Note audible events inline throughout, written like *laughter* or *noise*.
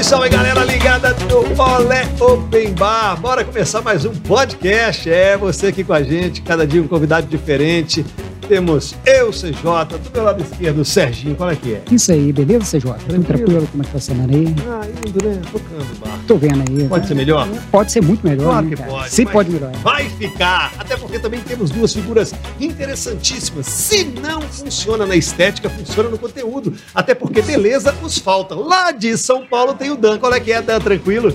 Salve, salve galera ligada no Olé Open Bar. Bora começar mais um podcast. É você aqui com a gente, cada dia um convidado diferente. Temos eu, CJ, do meu lado esquerdo, Serginho. Qual é que é? Isso aí, beleza, CJ? Tudo tranquilo? Como é que tá a semana aí? Ah, indo, né? Tocando. Tô vendo aí. Pode ser melhor? Pode ser muito melhor, Claro né, que pode. Sim, pode melhorar. Vai ficar. Até porque também temos duas figuras interessantíssimas. Se não funciona na estética, funciona no conteúdo. Até porque beleza nos falta. Lá de São Paulo tem o Dan. Qual é que é, Dan? Tranquilo?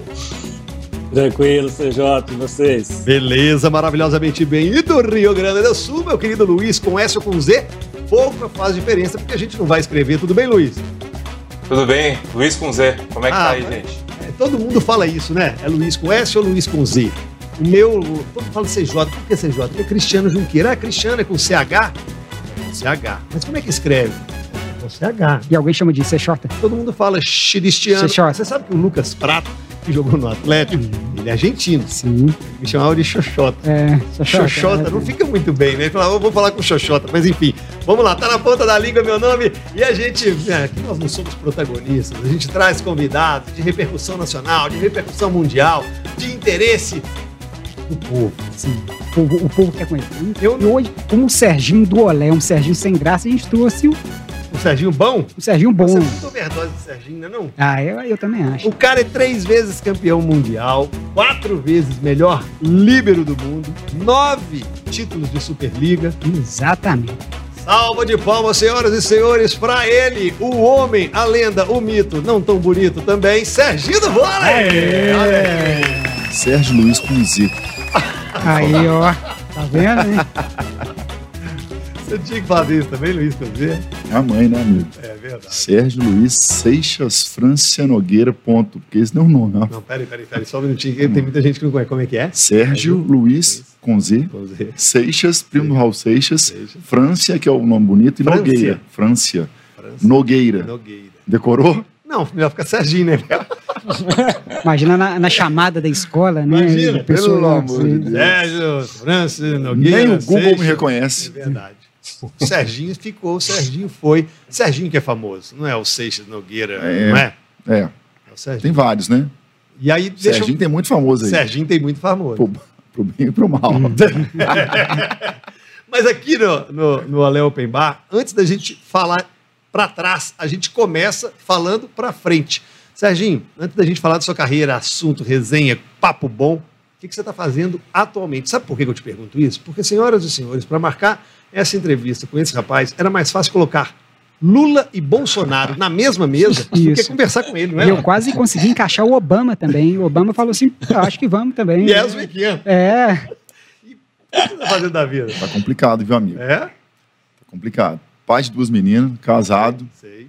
Tranquilo, CJ, e vocês? Beleza, maravilhosamente bem. E do Rio Grande do Sul, meu querido Luiz, com S ou com Z, pouco faz diferença, porque a gente não vai escrever. Tudo bem, Luiz? Tudo bem? Luiz com Z. Como é que Ah, tá aí, mas- gente? É, todo mundo fala isso, né? É Luiz com S ou Luiz com Z? O meu, todo mundo fala CJ. Por que CJ? Porque é Cristiano Junqueira. Ah, Cristiano é com CH? É com CH. Mas como é que escreve? É com CH. E alguém chama de C-Shorta? Todo mundo fala Cristiano. Você sabe que o Lucas Prato, que jogou no Atlético, ele é argentino. Sim. Me chamava de Xoxota. É, C-Shorta. Xoxota é, não fica muito bem, né? Falava, "Eu vou falar com Xoxota, mas enfim, vamos lá, tá na ponta da língua meu nome e a gente, é, aqui nós não somos protagonistas, a gente traz convidados de repercussão nacional, de repercussão mundial, de interesse do povo. Sim. O povo, o povo quer conhecer. Eu- E hoje, como o Serginho do Olé, um Serginho sem graça, a gente trouxe O Serginho bom? o Serginho bom. Você é muito overdose de Serginho, né não? Ah, eu, eu também acho. O cara é três vezes campeão mundial, quatro vezes melhor líbero do mundo, nove títulos de Superliga, Exatamente. Salva de palmas, senhoras e senhores, pra ele, o homem, a lenda, o mito, não tão bonito também, Serginho do Vôlei! Sérgio Luiz com. Aí, ó. Tá vendo, né? *laughs* Você tinha que fazer isso também, Luiz? É a mãe, né, amigo? É verdade. Sérgio Luiz Seixas Francia Nogueira. Ponto, porque esse não é o nome. ó. Não, peraí, peraí, peraí, só um minutinho, tem muita gente que não conhece. Como é que é? Sérgio Luiz com Z. Vamos ver. Seixas, primo do Raul Seixas. Seixas. Francia, que é o nome bonito, e Francia. Nogueira. França. França. Nogueira. Nogueira. Decorou? Não, melhor ficar Serginho, né? *laughs* Imagina na, na chamada da escola, né? Imagina, pelo amor de assim, Deus. Sérgio, França, Nogueira. Nem o Google Seixas. me É reconhece. verdade. O *laughs* Serginho ficou, o Serginho foi. Serginho que é famoso, não é o Seixas Nogueira, É. não é? É, É o Serginho. tem vários, né? E aí, deixa eu- Serginho tem muito famoso aí. Serginho tem muito famoso. Pro, pro bem e pro mal. *laughs* Mas aqui no, no, no Open Bar, antes da gente falar para trás, a gente começa falando para frente. Serginho, antes da gente falar da sua carreira, assunto, resenha, papo bom, que, que você está fazendo atualmente? Sabe por que eu te pergunto isso? Porque, senhoras e senhores, para marcar essa entrevista com esse rapaz, era mais fácil colocar Lula e Bolsonaro na mesma mesa do que Isso. conversar com ele, não E eu é? quase consegui encaixar o Obama também. O Obama falou assim: "Ah, acho que vamos também. Yes, we can. É, O que você está fazendo da vida? Tá complicado, viu, amigo? É? Tá complicado. Pai de duas meninas, casado, Sei.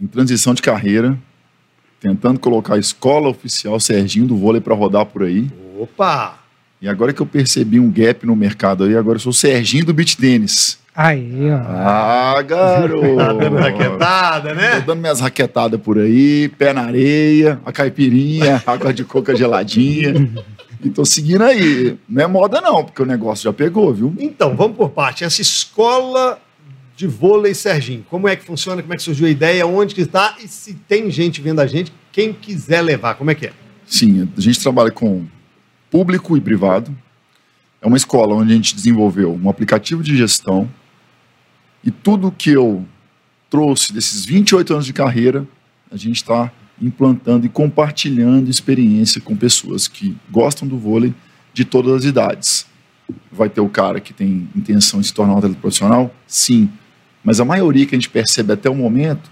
em transição de carreira, tentando colocar a escola oficial Serginho do vôlei para rodar por aí. Opa! E agora que eu percebi um gap no mercado aí, agora eu sou o Serginho do beach tênis. aí, ó. Ah, garoto! *laughs* Tá dando raquetada, né? Tô dando minhas raquetadas por aí, pé na areia, a caipirinha, *laughs* água de coca geladinha. E tô seguindo aí. Não é moda não, porque o negócio já pegou, viu? Então, vamos por parte. Essa escola de vôlei, Serginho, como é que funciona? Como é que surgiu a ideia? Onde que está? E se tem gente vendo a gente, quem quiser levar, como é que é? Sim, a gente trabalha com público e privado. É uma escola onde a gente desenvolveu um aplicativo de gestão e tudo que eu trouxe desses 28 anos de carreira, a gente está implantando e compartilhando experiência com pessoas que gostam do vôlei de todas as idades. Vai ter o cara que tem intenção de se tornar um atleta profissional? Sim. Mas a maioria que a gente percebe até o momento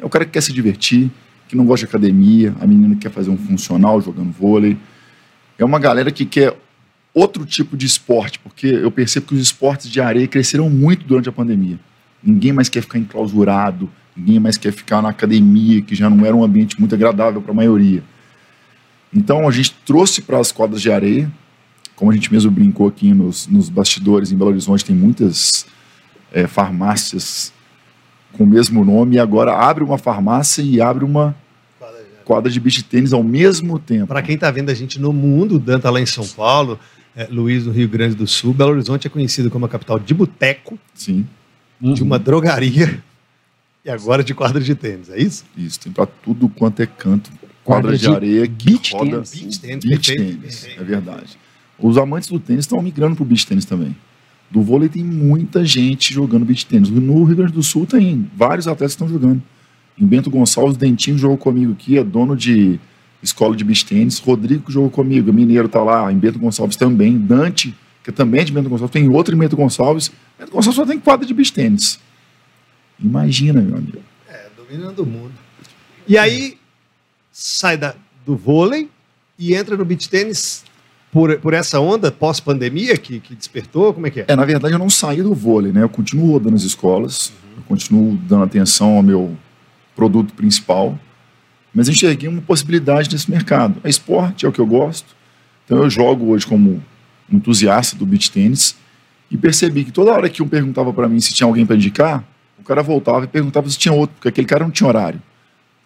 é o cara que quer se divertir, que não gosta de academia, a menina que quer fazer um funcional jogando vôlei. É uma galera que quer outro tipo de esporte, porque eu percebo que os esportes de areia cresceram muito durante a pandemia. Ninguém mais quer ficar enclausurado, ninguém mais quer ficar na academia, que já não era um ambiente muito agradável para a maioria. Então a gente trouxe para as quadras de areia, como a gente mesmo brincou aqui nos, nos bastidores, em Belo Horizonte tem muitas eh, farmácias com o mesmo nome, e agora abre uma farmácia e abre uma quadra de beach tênis ao mesmo tempo. Para quem está vendo a gente no mundo, o Dan tá lá em São Paulo, é, Luiz no Rio Grande do Sul, Belo Horizonte é conhecido como a capital de boteco, Sim. de uma drogaria. *laughs* E agora de quadra de tênis, é isso? Isso, tem pra tudo quanto é canto. Quadra, Quadra de, de areia que beach roda. tennis. Beach tênis, Beach tênis, é verdade. Os amantes do tênis estão migrando pro beach tênis também. Do vôlei tem muita gente jogando beach tênis. No Rio Grande do Sul tem vários atletas que estão jogando. Em Bento Gonçalves, Dentinho jogou comigo aqui, é dono de escola de beach tênis. Rodrigo jogou comigo, mineiro tá lá, em Bento Gonçalves também. Dante, que também é de Bento Gonçalves, tem outro em Bento Gonçalves. Bento Gonçalves só tem quadra de beach tênis. Imagina, meu amigo. É, dominando o mundo. E aí, sai da, do vôlei e entra no beach tênis por, por essa onda pós-pandemia que, que despertou? Como é que é? É, na verdade, eu não saí do vôlei, né? Eu continuo rodando as escolas, eu continuo dando atenção ao meu produto principal, mas enxerguei uma possibilidade nesse mercado. É esporte, é o que eu gosto. Então eu jogo hoje como entusiasta do beach tênis e percebi que toda hora que um perguntava para mim se tinha alguém para indicar, o cara voltava e perguntava se tinha outro, porque aquele cara não tinha horário.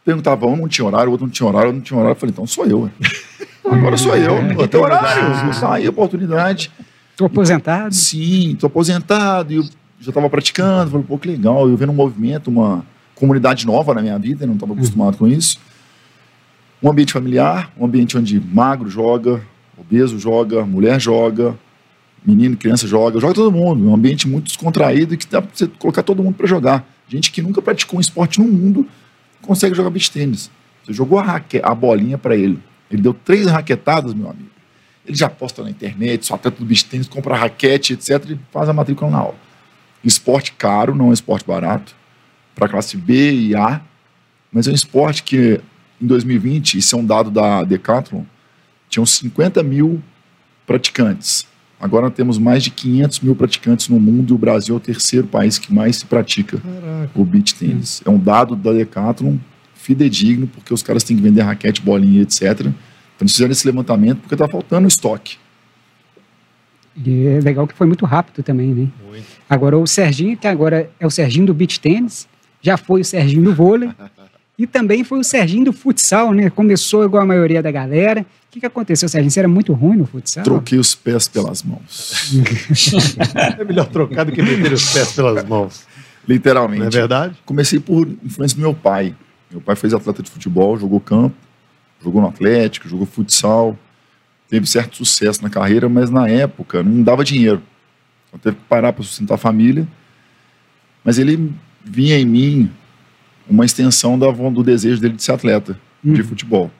Perguntava, um não tinha horário, o outro não tinha horário, outro não tinha horário. Eu falei, então sou eu. *laughs* Agora sou eu, não tem horário. Eu saí, oportunidade. Tô aposentado. Sim, tô aposentado e eu já estava praticando. Falei, pô, que legal. Eu vendo um movimento, uma comunidade nova na minha vida, não estava acostumado com isso. Um ambiente familiar, um ambiente onde magro joga, obeso joga, mulher joga, menino, criança joga, joga todo mundo. Um ambiente muito descontraído que dá pra você colocar todo mundo para jogar. Gente que nunca praticou um esporte no mundo consegue jogar beach tênis. Você jogou a, raque- a bolinha para ele. Ele deu três raquetadas, meu amigo. Ele já posta na internet, só atleta do beach tênis, compra raquete, etc. e faz a matrícula na aula. Esporte caro, não é esporte barato. Para classe B e A. Mas é um esporte que, em 2020, isso é um dado da Decathlon, tinham 50 mil praticantes. Agora temos mais de 500 mil praticantes no mundo e o Brasil é o terceiro país que mais se pratica o beach tênis. É um dado da Decathlon fidedigno, porque os caras têm que vender raquete, bolinha, etc. Então eles fizeram esse levantamento porque está faltando estoque. E é legal que foi muito rápido também, né? Muito. Agora o Serginho, que agora é o Serginho do beach tênis, já foi o Serginho do vôlei *laughs* e também foi o Serginho do futsal, né? Começou igual a maioria da galera. O que, que aconteceu, Serginho? Você era muito ruim no futsal? Troquei os pés pelas mãos. *laughs* É melhor trocar do que meter os pés pelas mãos. Literalmente. Não é verdade? Comecei por influência do meu pai. Meu pai fez atleta de futebol, jogou campo, jogou no Atlético, jogou futsal. Teve certo sucesso na carreira, mas na época não dava dinheiro. Então teve que parar para sustentar a família. Mas ele vinha em mim uma extensão da, do desejo dele de ser atleta de Uhum. futebol.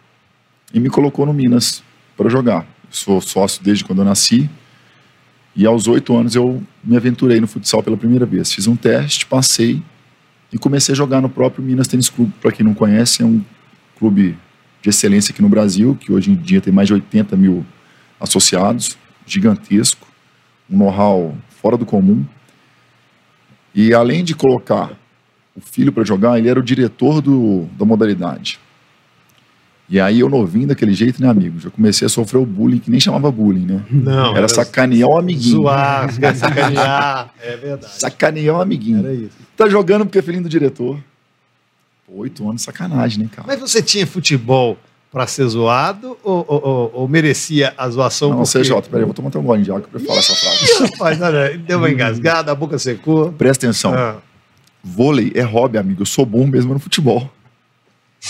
E me colocou no Minas para jogar. Eu sou sócio desde quando eu nasci. E aos oito anos eu me aventurei no futsal pela primeira vez. Fiz um teste, passei e comecei a jogar no próprio Minas Tênis Clube. Para quem não conhece, é um clube de excelência aqui no Brasil, que hoje em dia tem mais de 80 mil associados, gigantesco, um know-how fora do comum. E além de colocar o filho para jogar, ele era o diretor do, da modalidade. E aí eu novinho daquele jeito, né, amigo? Já comecei a sofrer o bullying, que nem chamava bullying, né? Não. Era sacanear o amiguinho. Zoar, *laughs* sacanear. É verdade. Sacanear o amiguinho. Era isso. Tá jogando porque é filhinho do diretor. Oito anos, sacanagem, né, cara? Mas você tinha futebol pra ser zoado ou, ou- ou- merecia a zoação? Não, porque... CJ, peraí, eu vou tomar um gole de água pra falar essa frase. Rapaz, olha, deu uma engasgada, a boca secou. Presta atenção. Ah. Vôlei é hobby, amigo. Eu sou bom mesmo no futebol.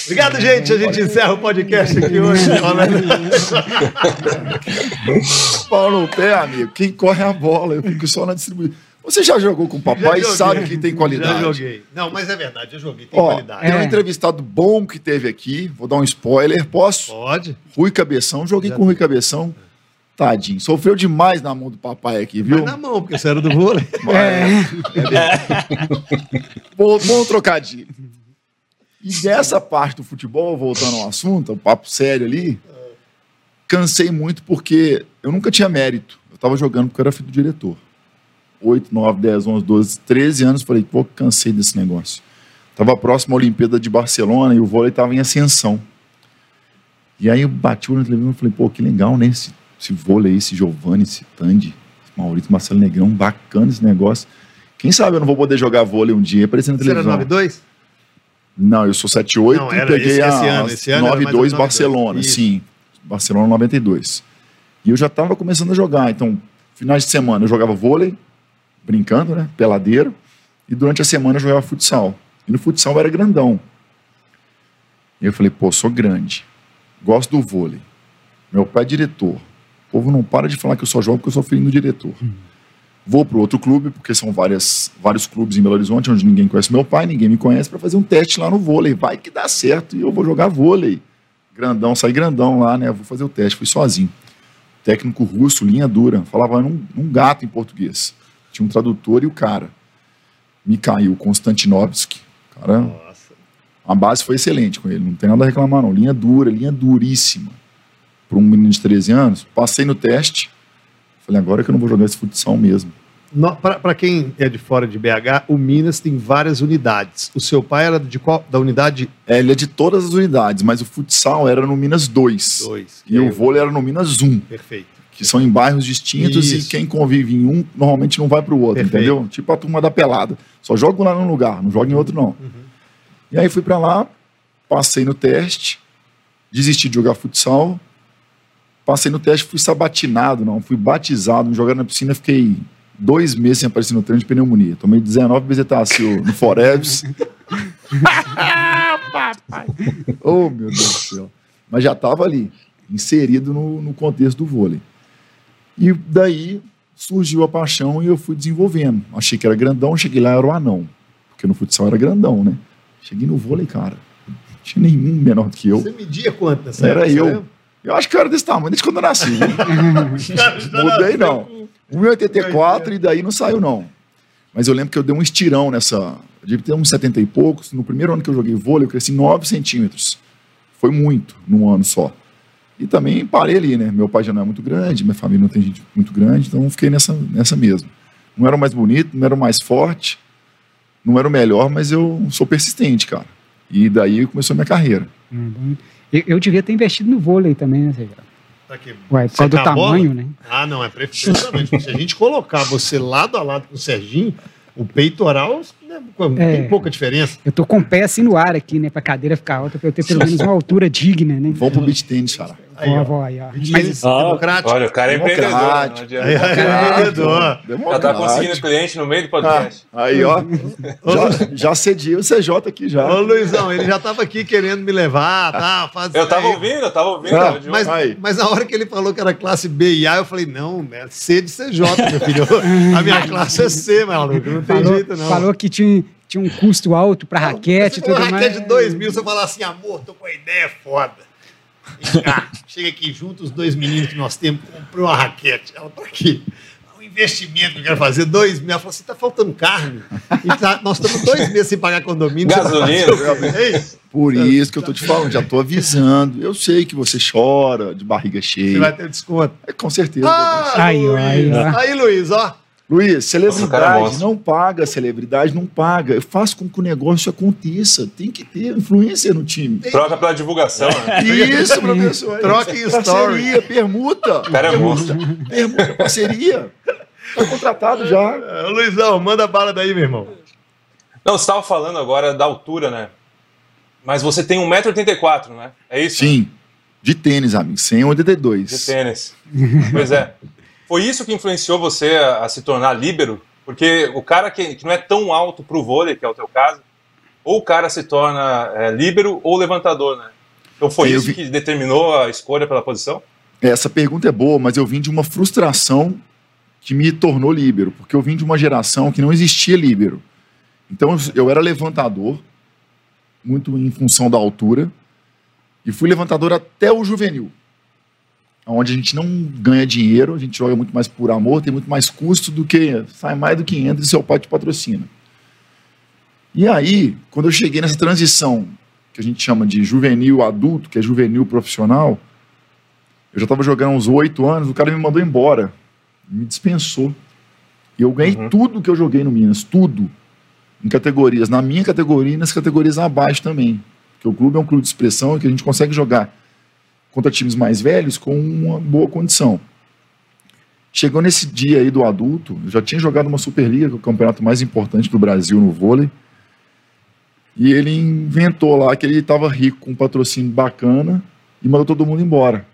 Obrigado, gente. A gente encerra o podcast aqui hoje. *laughs* Paulo pé, amigo. Quem corre a bola. Eu fico só na distribuição. Você já jogou com o papai e sabe que tem qualidade. Já joguei. Não, mas é verdade, eu joguei. Tem Ó, qualidade. tem um É. entrevistado bom que teve aqui. Vou dar um spoiler. Posso? Pode. Rui Cabeção. Joguei Já- com o Rui Cabeção. Tadinho. Sofreu demais na mão do papai aqui, viu? Mas na mão, porque você era do vôlei. *laughs* *laughs* Bom, bom trocadilho. E dessa parte do futebol, voltando ao assunto, o papo sério ali, cansei muito porque eu nunca tinha mérito. Eu tava jogando porque eu era filho do diretor. 8, 9, 10, 11, 12, 13 anos, falei, pô, cansei desse negócio. Tava próximo à Olimpíada de Barcelona e o vôlei tava em ascensão. E aí eu bati o olho na televisão e falei, pô, que legal, né? Esse, esse vôlei, esse Giovanni, esse Tandy, esse Maurício Marcelo Negrão, bacana esse negócio. Quem sabe eu não vou poder jogar vôlei um dia, aparecendo na Você era televisão. 9-2? Não, eu sou 7'8 Não, e peguei esse- a esse ano, esse ano era mais ou 92 menos Barcelona, 92. sim. Barcelona 92. E eu já estava começando a jogar, então, finais de semana eu jogava vôlei, brincando, né, peladeiro, e durante a semana eu jogava futsal. E no futsal eu era grandão. E eu falei, pô, sou grande. Gosto do vôlei. Meu pai é diretor. O povo não para de falar que eu só jogo porque eu sou filho do diretor. Vou para outro clube, porque são várias, vários clubes em Belo Horizonte, onde ninguém conhece meu pai, ninguém me conhece, para fazer um teste lá no vôlei. Vai que dá certo e eu vou jogar vôlei. Grandão, saí grandão lá, né? Vou fazer o teste, fui sozinho. Técnico russo, linha dura. Falava num, num gato em português. Tinha um tradutor e o cara. Mikhail Konstantinovski. Cara, Nossa. a base foi excelente com ele, não tem nada a reclamar, não. Linha dura, linha duríssima. Para um menino de 13 anos, passei no teste. Falei, agora que eu não vou jogar esse futsal mesmo. Para quem é de fora de BH, o Minas tem várias unidades. O seu pai era de qual? Da unidade É, ele é de todas as unidades, mas o futsal era no Minas 2. 2. E o vôlei era no Minas 1, Perfeito. Que são em bairros distintos Isso. e quem convive em um normalmente não vai para o outro, Perfeito. entendeu? Tipo a turma da pelada. Só joga lá num lugar, não joga em outro não. E aí fui para lá, passei no teste, desisti de jogar futsal, passei no teste, fui sabatinado, não, fui batizado, me jogaram na piscina, fiquei dois meses sem aparecer no treino de pneumonia. Tomei 19 bezetacil no Forever. *laughs* oh, meu Deus do céu. Mas já estava ali, inserido no, no contexto do vôlei. E daí surgiu a paixão e eu fui desenvolvendo. Achei que era grandão, cheguei lá, era o anão. Porque no futsal era grandão, né? Cheguei no vôlei, cara. Não tinha nenhum menor do que eu. Você media quanto nessa Era eu. Eu acho que eu era desse tamanho desde quando eu nasci. *laughs* Mudei, não. com- 1,84 e daí não saiu, não. Mas eu lembro que eu dei um estirão nessa. Eu devia ter uns 70 e poucos. No primeiro ano que eu joguei vôlei, eu cresci 9 centímetros. Foi muito num ano só. E também parei ali, né? Meu pai já não é muito grande, minha família não tem gente muito grande, então eu fiquei nessa, nessa mesmo. Não era o mais bonito, não era o mais forte, não era o melhor, mas eu sou persistente, cara. E daí começou a minha carreira. Uhum. Eu, eu devia ter investido no vôlei também, né, Sérgio? Tá aqui. Ué, por causa do tamanho, né? Ah, não, é perfeitamente. Se a gente colocar você lado a lado com o Serginho, o peitoral né, É. tem pouca diferença. Eu tô com o pé assim no ar aqui, né? Pra cadeira ficar alta, pra eu ter pelo menos uma altura digna, né? Vamos pro beach tennis, cara. Aí, ó. aí. Mas, Mas Ah, democrático. Olha, o cara é empreendedor. Adianta. Aí, aí, Democrático. empreendedor. Já tá conseguindo cliente no meio do Ah, podcast. aí, ó. já, já cedi o CJ aqui já. Ô, Luizão, ele já tava aqui querendo me levar, tá? Fazer Eu tava ouvindo, eu tava ouvindo. Ah, tava. Mas, Aí. mas na hora que ele falou que era classe B e A, eu falei, não, é C de CJ, meu filho. A minha classe é C, maluco. Não tem falou, jeito, não. falou que tinha, tinha um custo alto pra raquete e tudo uma mais. raquete de 2 mil, você fala assim, amor, tô com uma ideia foda. Vem cá, chega aqui junto, os dois meninos que nós temos, comprou uma raquete. Ela, pra quê? Um investimento que eu quero fazer, dois mil. Ela falou assim, tá faltando carne. E tá- nós estamos dois meses sem pagar condomínio. Gasolina. Você É. Por isso que eu tô te falando, já tô avisando. Eu sei que você chora de barriga Você cheia. vai ter desconto. É, com certeza. Ah, Aí, Luiz. aí, ó. Aí, Luiz, ó. Luiz, é celebridade não paga, celebridade não paga. Eu faço com que o negócio aconteça. Tem que ter influência no time. Troca pela divulgação, né? *laughs* Isso, professor. Troca em Parceria, permuta. O cara é monstro. Permuta, parceria. Tá contratado já. É, Luizão, manda bala daí, meu irmão. Não, você estava falando agora da altura, né? Mas você tem 1,84m, né? É isso? Sim. De tênis, amigo. De 182. tênis. pois é. Foi isso que influenciou você a, a se tornar líbero? Porque o cara que, que não é tão alto pro vôlei, que é o teu caso, ou o cara se torna é, líbero ou levantador, né? Então foi Eu isso vi- que determinou a escolha pela posição? Essa pergunta é boa, mas eu vim de uma frustração que me tornou líbero, porque eu vim de uma geração que não existia líbero. Então eu era levantador, muito em função da altura, e fui levantador até o juvenil, onde a gente não ganha dinheiro, a gente joga muito mais por amor, tem muito mais custo do que sai mais do que entra e seu pai te patrocina. E aí, quando eu cheguei nessa transição que a gente chama de juvenil adulto, que é juvenil profissional, eu já estava jogando uns oito anos, o cara me mandou embora. Me dispensou. E eu ganhei Uhum. tudo que eu joguei no Minas, tudo. Em categorias, na minha categoria e nas categorias abaixo também. Porque o clube é um clube de expressão e que a gente consegue jogar contra times mais velhos com uma boa condição. Chegou nesse dia aí do adulto, já tinha jogado uma Superliga, que é o campeonato mais importante do Brasil no vôlei. E ele inventou lá que ele estava rico com um patrocínio bacana e mandou todo mundo embora.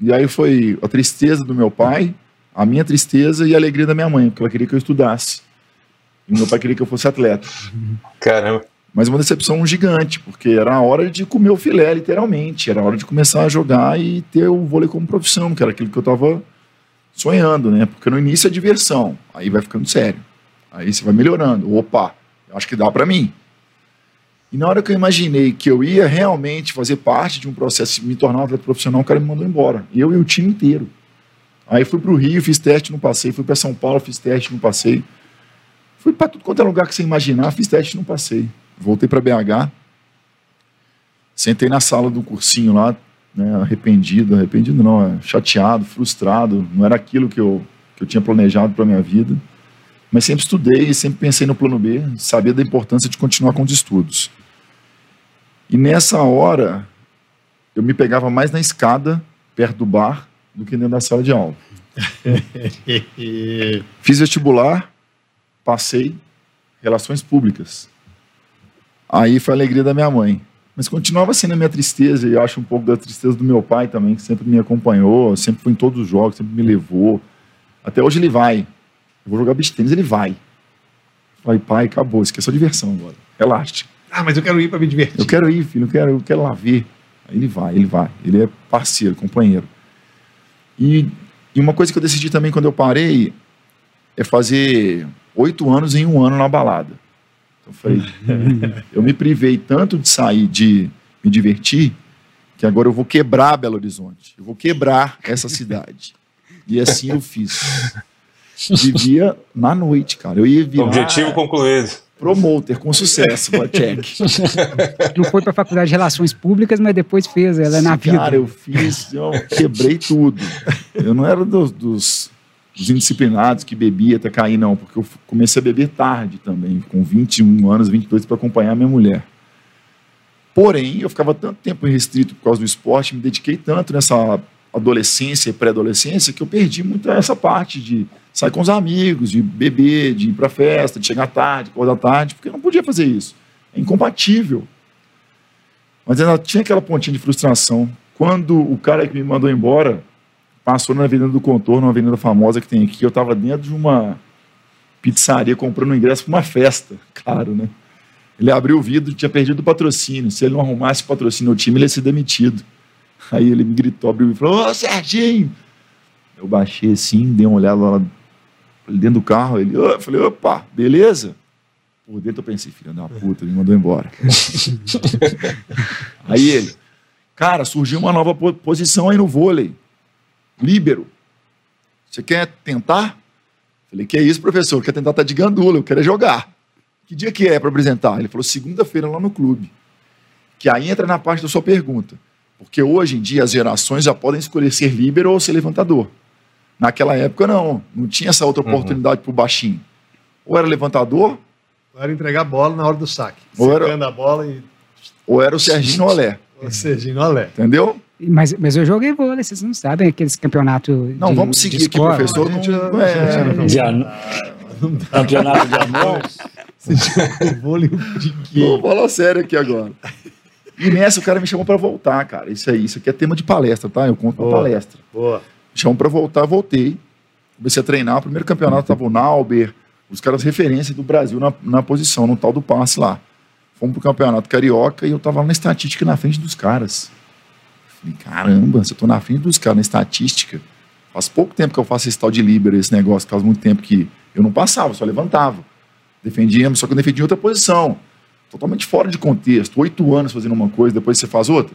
E aí foi a tristeza do meu pai, a minha tristeza e a alegria da minha mãe, porque ela queria que eu estudasse. E meu pai queria que eu fosse atleta. Caramba. Mas uma decepção gigante, porque era a hora de comer o filé, literalmente. Era a hora de começar a jogar e ter o vôlei como profissão, que era aquilo que eu estava sonhando, né? Porque no início é diversão, aí vai ficando sério. Aí você vai melhorando. Opa, acho que dá para mim. E na hora que eu imaginei que eu ia realmente fazer parte de um processo me tornar um atleta profissional, o cara me mandou embora. Eu e o time inteiro. Aí fui para o Rio, fiz teste, não passei. Fui para São Paulo, fiz teste, não passei. Fui para tudo quanto é lugar que você imaginar, fiz teste, não passei. Voltei para BH. Sentei na sala do cursinho lá, né, arrependido, arrependido não, é chateado, frustrado. Não era aquilo que eu, que eu tinha planejado para minha vida. Mas sempre estudei, sempre pensei no plano B, sabia da importância de continuar com os estudos. E nessa hora, eu me pegava mais na escada, perto do bar, do que dentro da sala de aula. *laughs* Fiz vestibular, passei, relações públicas. Aí foi a alegria da minha mãe. Mas continuava sendo a minha tristeza, e eu acho um pouco da tristeza do meu pai também, que sempre me acompanhou, sempre foi em todos os jogos, sempre me levou. Até hoje ele vai. Eu vou jogar beach tênis, ele vai. Falei, pai, acabou, esqueceu a diversão agora. Relaxa. Ah, mas eu quero ir para me divertir. Eu quero ir, filho, eu quero, eu quero lá ver. Aí ele vai, ele vai. Ele é parceiro, companheiro. E, e uma coisa que eu decidi também quando eu parei é fazer oito anos em um ano na balada. Eu falei, eu me privei tanto de sair, de me divertir, que agora eu vou quebrar Belo Horizonte. Eu vou quebrar essa cidade. E assim eu fiz. Vivia na noite, cara. Eu ia virar Objetivo concluído. promoter com sucesso, check. Não foi para a faculdade de Relações Públicas, mas depois fez ela na vida. Cara, eu fiz, eu quebrei tudo. Eu não era dos, dos, dos indisciplinados que bebia até cair, não, porque eu comecei a beber tarde também, com 21 anos, 22, para acompanhar minha mulher. Porém, eu ficava tanto tempo restrito por causa do esporte, me dediquei tanto nessa adolescência e pré-adolescência que eu perdi muito essa parte de sair com os amigos, de beber, de ir para festa, de chegar tarde, acordar tarde, porque eu não podia fazer isso. É incompatível. Mas ainda tinha aquela pontinha de frustração. Quando o cara que me mandou embora passou na Avenida do Contorno, uma avenida famosa que tem aqui, eu estava dentro de uma pizzaria comprando um ingresso para uma festa, claro, né? Ele abriu o vidro, tinha perdido o patrocínio. Se ele não arrumasse o patrocínio no time, ele ia ser demitido. Aí ele me gritou, abriu e falou: Ô Serginho! Eu baixei assim, dei uma olhada lá dentro do carro. Ele, eu falei: opa, beleza? Por dentro eu pensei: filha da puta, ele me mandou embora. *laughs* aí ele, cara, surgiu uma nova po- posição aí no vôlei. Líbero. Você quer tentar? Falei: que é isso, professor? Quer tentar tá de gandula, eu quero é jogar. Que dia que é para apresentar? Ele falou: segunda-feira lá no clube. Que aí entra na parte da sua pergunta. Porque hoje em dia as gerações já podem escolher ser líbero ou ser levantador. Naquela época não, não tinha essa outra Uhum. oportunidade para o baixinho. Ou era levantador, Era entregar a bola na hora do saque. Ou era- a bola e ou era o Serginho Olé, o Serginho Olé. entendeu? Mas, mas eu joguei vôlei, vocês não sabem, aqueles campeonatos. Não, de, vamos seguir aqui, professor. Não, gente- não é, De an... Campeonato de jogou vôlei de quê? Vou falar sério aqui agora. E nessa o cara me chamou para voltar, cara. Isso aí, isso aqui é tema de palestra, tá? Eu conto uma Boa. palestra. Boa. Me chamou para voltar, voltei. Comecei a treinar. O primeiro campeonato tava o Nauber, os caras referência do Brasil na, na posição, no tal do passe lá. Fomos pro campeonato carioca e eu tava lá na estatística na frente dos caras. Falei, caramba, se eu tô na frente dos caras na estatística, faz pouco tempo que eu faço esse tal de líbero, esse negócio, faz muito tempo que eu não passava, só levantava. Defendíamos, só que eu defendia outra posição. Totalmente fora de contexto. Oito anos fazendo uma coisa, depois você faz outra.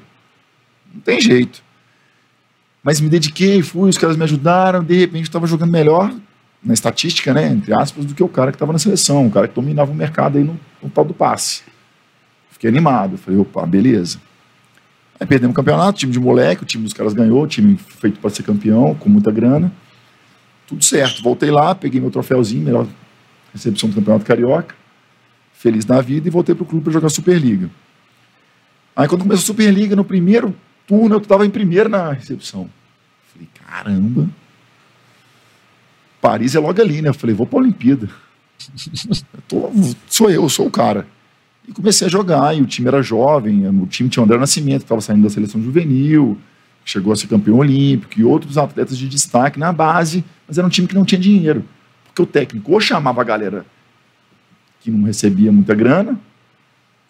Não tem jeito. Mas me dediquei, fui, os caras me ajudaram, de repente eu estava jogando melhor na estatística, né, entre aspas, do que o cara que estava na seleção, o cara que dominava o mercado aí no, no tal do passe. Fiquei animado, falei, opa, beleza. Aí perdemos o campeonato, time de moleque, o time dos caras ganhou, o time feito para ser campeão, com muita grana. Tudo certo. Voltei lá, peguei meu troféuzinho, melhor recepção do Campeonato Carioca, feliz da vida, e voltei pro clube para jogar Superliga. Aí quando começou a Superliga, no primeiro turno, eu estava em primeiro na recepção. Falei, caramba. Paris é logo ali, né? Eu falei, vou para a Olimpíada. Eu *laughs* tô- sou eu, sou o cara. E comecei a jogar, e o time era jovem, o time tinha o André Nascimento, que estava saindo da seleção juvenil, chegou a ser campeão olímpico, e outros atletas de destaque na base, mas era um time que não tinha dinheiro. Porque o técnico ou chamava a galera que não recebia muita grana,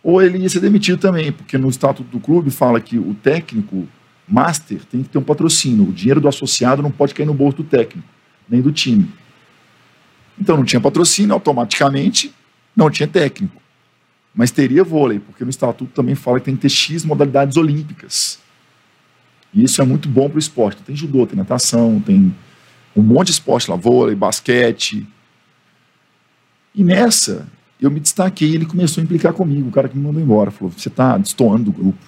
ou ele ia ser demitido também, porque no estatuto do clube fala que o técnico master tem que ter um patrocínio. O dinheiro do associado não pode cair no bolso do técnico, nem do time. Então não tinha patrocínio, automaticamente não tinha técnico. Mas teria vôlei, porque no estatuto também fala que tem que ter X modalidades olímpicas. E isso é muito bom para o esporte. Tem judô, tem natação, tem um monte de esporte lá, vôlei, basquete. E nessa, eu me destaquei ele começou a implicar comigo, o cara que me mandou embora. Falou: você está destoando do grupo.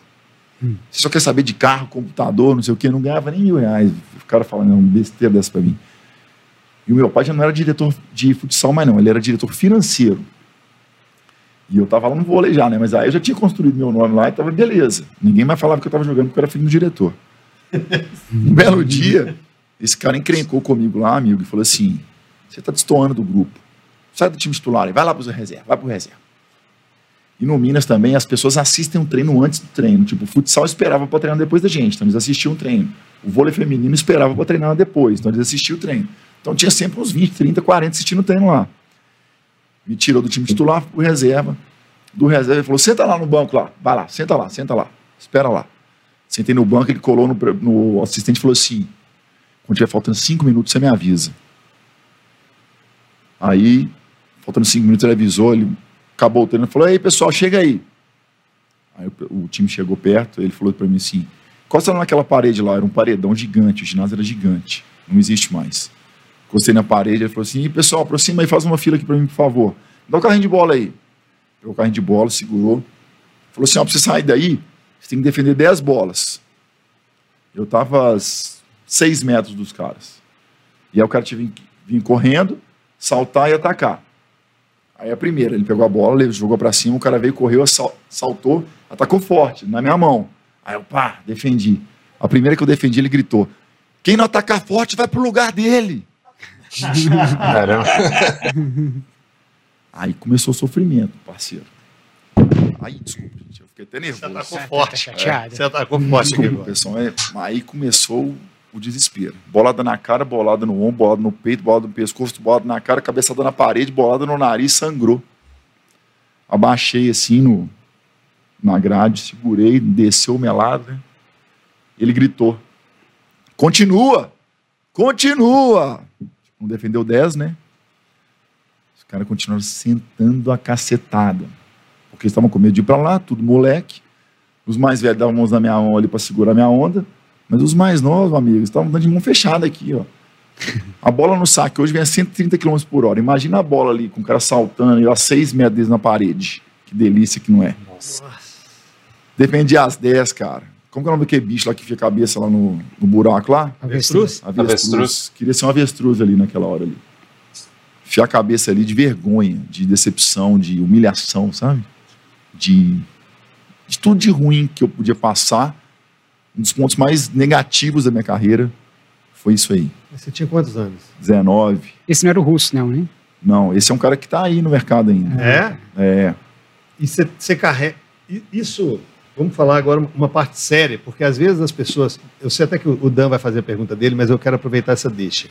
Hum. Você só quer saber de carro, computador, não sei o quê, não ganhava nem mil reais. O cara falando, não, besteira dessa para mim. E o meu pai já não era diretor de futsal mais não, ele era diretor financeiro. E eu tava lá no vôlei já, né? Mas aí eu já tinha construído meu nome lá e tava beleza. Ninguém mais falava que eu tava jogando porque eu era filho do diretor. um belo dia, esse cara encrencou comigo lá, amigo, e falou assim: Você tá destoando do grupo. Sai do time titular e vai lá pro reserva, vai pro reserva. E no Minas também as pessoas assistem um treino antes do treino. Tipo, o futsal esperava para treinar depois da gente, então eles assistiam o treino. O vôlei feminino esperava para treinar depois, então eles assistiam o treino. Então tinha sempre uns 20, 30, 40 assistindo o treino lá. Me tirou do time titular pro reserva. Do reserva ele falou: senta lá no banco lá, vai lá, senta lá, senta lá, espera lá. Sentei no banco, ele colou no, no assistente e falou assim: quando tiver faltando cinco minutos, você me avisa. Aí, faltando cinco minutos, ele avisou, ele acabou o treino falou: Ei, pessoal, chega aí. Aí o, o time chegou perto, ele falou para mim assim: Costa naquela parede lá, era um paredão gigante, o ginásio era gigante, não existe mais. Encostei na parede, ele falou assim: pessoal, aproxima aí, faz uma fila aqui para mim, por favor. Dá o carrinho de bola aí. Pegou o carrinho de bola, segurou. Falou assim: ó, pra você sair daí, você tem que defender 10 bolas. Eu tava a 6 metros dos caras. E aí o cara tinha vir correndo, saltar e atacar. Aí a primeira, ele pegou a bola, jogou para cima, o cara veio, correu, saltou, atacou forte, na minha mão. Aí eu, pá, defendi. A primeira que eu defendi, ele gritou: Quem não atacar forte vai pro lugar dele. *laughs* Caramba. Aí começou o sofrimento, parceiro. Aí, desculpa, gente, eu fiquei até nervoso. Você atacou forte. É, você atacou forte. Desculpa, pessoal. É, aí começou o desespero. Bolada na cara, bolada no ombro, bolada no peito, bolada no pescoço, bolada na cara, cabeçada na parede, bolada no nariz, sangrou. Abaixei assim no, na grade, segurei, desceu o melado, né? Ele gritou: Continua! Continua! Não defendeu 10, né? Os caras continuaram sentando a cacetada. Porque eles estavam com medo de ir pra lá, tudo moleque. Os mais velhos davam mãos na minha mão ali para segurar a minha onda. Mas os mais novos, amigos, estavam dando de mão fechada aqui, ó. A bola no saque hoje vem a 130 km por hora. Imagina a bola ali com o cara saltando e a 6 metros deles na parede. Que delícia que não é. Nossa. Defendi as 10, cara. Como que é o nome daquele bicho lá que fica a cabeça lá no, no buraco lá? Avestruz? Avestruz. avestruz. Queria ser um avestruz ali naquela hora ali. Enfiar a cabeça ali de vergonha, de decepção, de humilhação, sabe? De, de tudo de ruim que eu podia passar. Um dos pontos mais negativos da minha carreira foi isso aí. Você tinha quantos anos? 19. Esse não era o russo, não, né? Não, esse é um cara que está aí no mercado ainda. É? É. E você carrega. Isso Vamos falar agora uma parte séria, porque às vezes as pessoas. Eu sei até que o Dan vai fazer a pergunta dele, mas eu quero aproveitar essa deixa.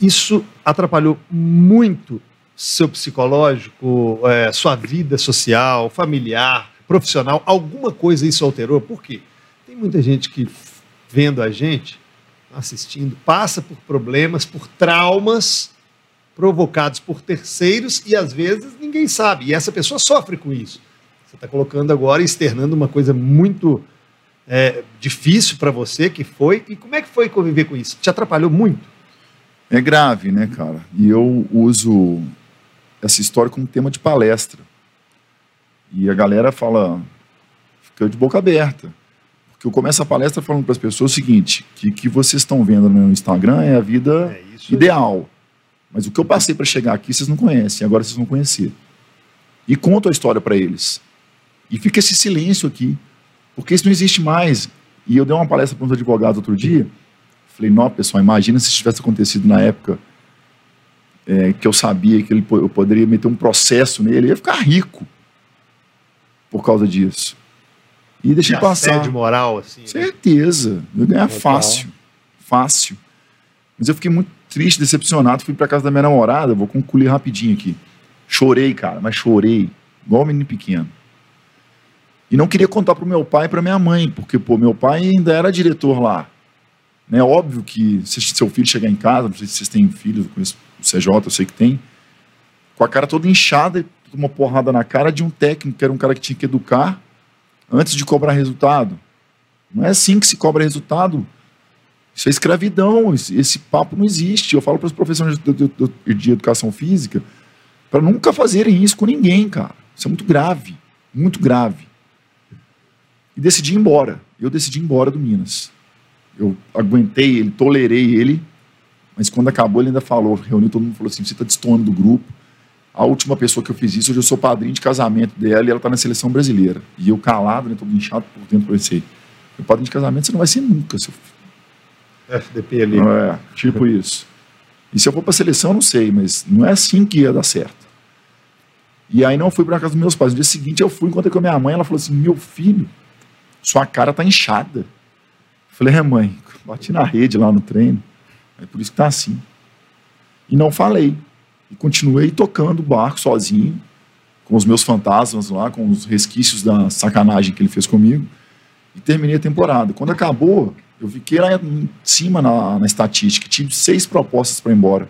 Isso atrapalhou muito seu psicológico, é, sua vida social, familiar, profissional? Alguma coisa isso alterou? Por quê? Tem muita gente que, vendo a gente, assistindo, passa por problemas, por traumas provocados por terceiros e às vezes ninguém sabe. E essa pessoa sofre com isso. Você está colocando agora, externando uma coisa muito é, difícil para você, que foi. E como é que foi conviver com isso? Te atrapalhou muito? É grave, né, cara? E eu uso essa história como tema de palestra. E a galera fala, fica de boca aberta. Porque eu começo a palestra falando para as pessoas o seguinte: que o que vocês estão vendo no Instagram é a vida é ideal. Mas o que eu passei para chegar aqui vocês não conhecem, agora vocês vão conhecer. E conto a história para eles. E fica esse silêncio aqui, porque isso não existe mais. E eu dei uma palestra para uns advogados outro dia, falei, não, pessoal, imagina se isso tivesse acontecido na época é, que eu sabia que ele, eu poderia meter um processo nele, ia ficar rico por causa disso. E deixei passar. de moral, assim. Né? Certeza. Né? Eu ganhar fácil. Fácil. Mas eu fiquei muito triste, decepcionado. Fui para casa da minha namorada, vou concluir rapidinho aqui. Chorei, cara, mas chorei, igual um menino pequeno. E não queria contar pro meu pai e pra minha mãe, porque, pô, meu pai ainda era diretor lá. É né? óbvio que se seu filho chegar em casa, não sei se vocês têm filhos, conheço o CJ, eu sei que tem, com a cara toda inchada, uma porrada na cara de um técnico, que era um cara que tinha que educar antes de cobrar resultado. Não é assim que se cobra resultado. Isso é escravidão, esse, esse papo não existe. Eu falo para os professores de, de, de educação física para nunca fazerem isso com ninguém, cara. Isso é muito grave, muito grave. E decidi ir embora. Eu decidi ir embora do Minas. Eu aguentei ele, tolerei ele, mas quando acabou ele ainda falou, reuniu todo mundo falou assim: você está destoando do grupo. A última pessoa que eu fiz isso, hoje eu sou padrinho de casamento dela e ela está na seleção brasileira. E eu calado, né, todo inchado por dentro, pensei: meu padrinho de casamento você não vai ser nunca, seu. FDP ali. É, tipo isso. E se eu for para a seleção, não sei, mas não é assim que ia dar certo. E aí não fui para casa dos meus pais. No dia seguinte eu fui, encontrei com a minha mãe, ela falou assim: meu filho, sua cara tá inchada. Eu falei, é mãe, bati na rede lá no treino. É por isso que tá assim. E não falei. E continuei tocando o barco sozinho, com os meus fantasmas lá, com os resquícios da sacanagem que ele fez comigo. E terminei a temporada. Quando acabou, eu fiquei lá em cima na, na estatística. Tive seis propostas para ir embora.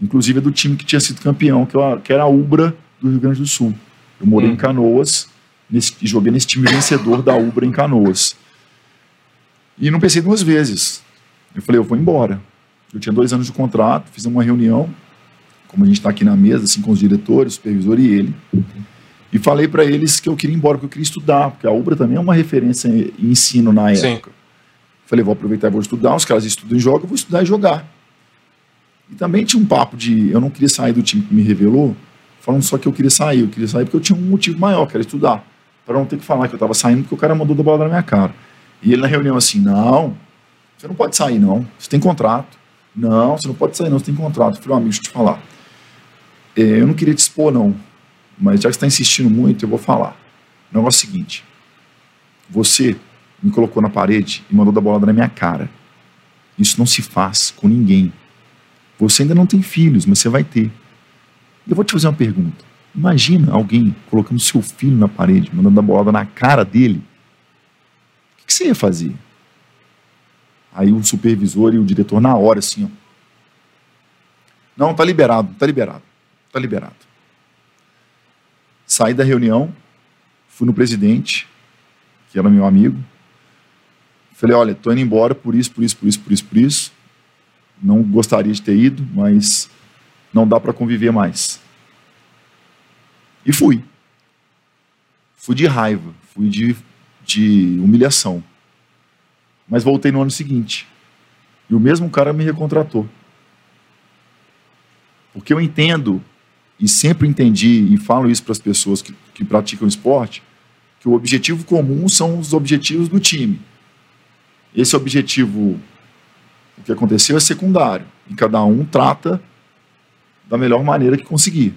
Inclusive do time que tinha sido campeão, que, eu, que era a Ubra do Rio Grande do Sul. Eu morei hum. em Canoas nesse, joguei nesse time vencedor da Ubra em Canoas. E não pensei duas vezes. Eu falei, eu vou embora. Eu tinha dois anos de contrato, fiz uma reunião, como a gente está aqui na mesa, assim, com os diretores, o supervisor e ele. E falei para eles que eu queria ir embora, que eu queria estudar, porque a Ubra também é uma referência em ensino na época. Sim. Falei, vou aproveitar e vou estudar. Os caras estudam e jogam, eu vou estudar e jogar. E também tinha um papo de eu não queria sair do time que me revelou, falando só que eu queria sair. Eu queria sair porque eu tinha um motivo maior, que era estudar. Para não ter que falar que eu estava saindo porque o cara mandou bola na minha cara. E ele na reunião assim: não, você não pode sair, não. Você tem contrato. Não, você não pode sair, não. Você tem contrato. Eu falei, amigo, deixa eu te falar. É, eu não queria te expor, não. Mas já que você está insistindo muito, eu vou falar. O negócio é o seguinte: você me colocou na parede e mandou da bola na minha cara. Isso não se faz com ninguém. Você ainda não tem filhos, mas você vai ter. Eu vou te fazer uma pergunta. Imagina alguém colocando seu filho na parede, mandando a bola na cara dele. O que você ia fazer? Aí o supervisor e o diretor, na hora, assim, ó. Não, tá liberado, tá liberado, tá liberado. Saí da reunião, fui no presidente, que era meu amigo, Falei, olha, tô indo embora por isso, por isso, por isso, por isso, por isso. Não gostaria de ter ido, mas não dá para conviver mais. E fui. Fui de raiva, fui de, de humilhação. Mas voltei no ano seguinte. E o mesmo cara me recontratou. Porque eu entendo, e sempre entendi, e falo isso para as pessoas que, que praticam esporte, que o objetivo comum são os objetivos do time. Esse objetivo, o que aconteceu, é secundário. E cada um trata da melhor maneira que conseguir.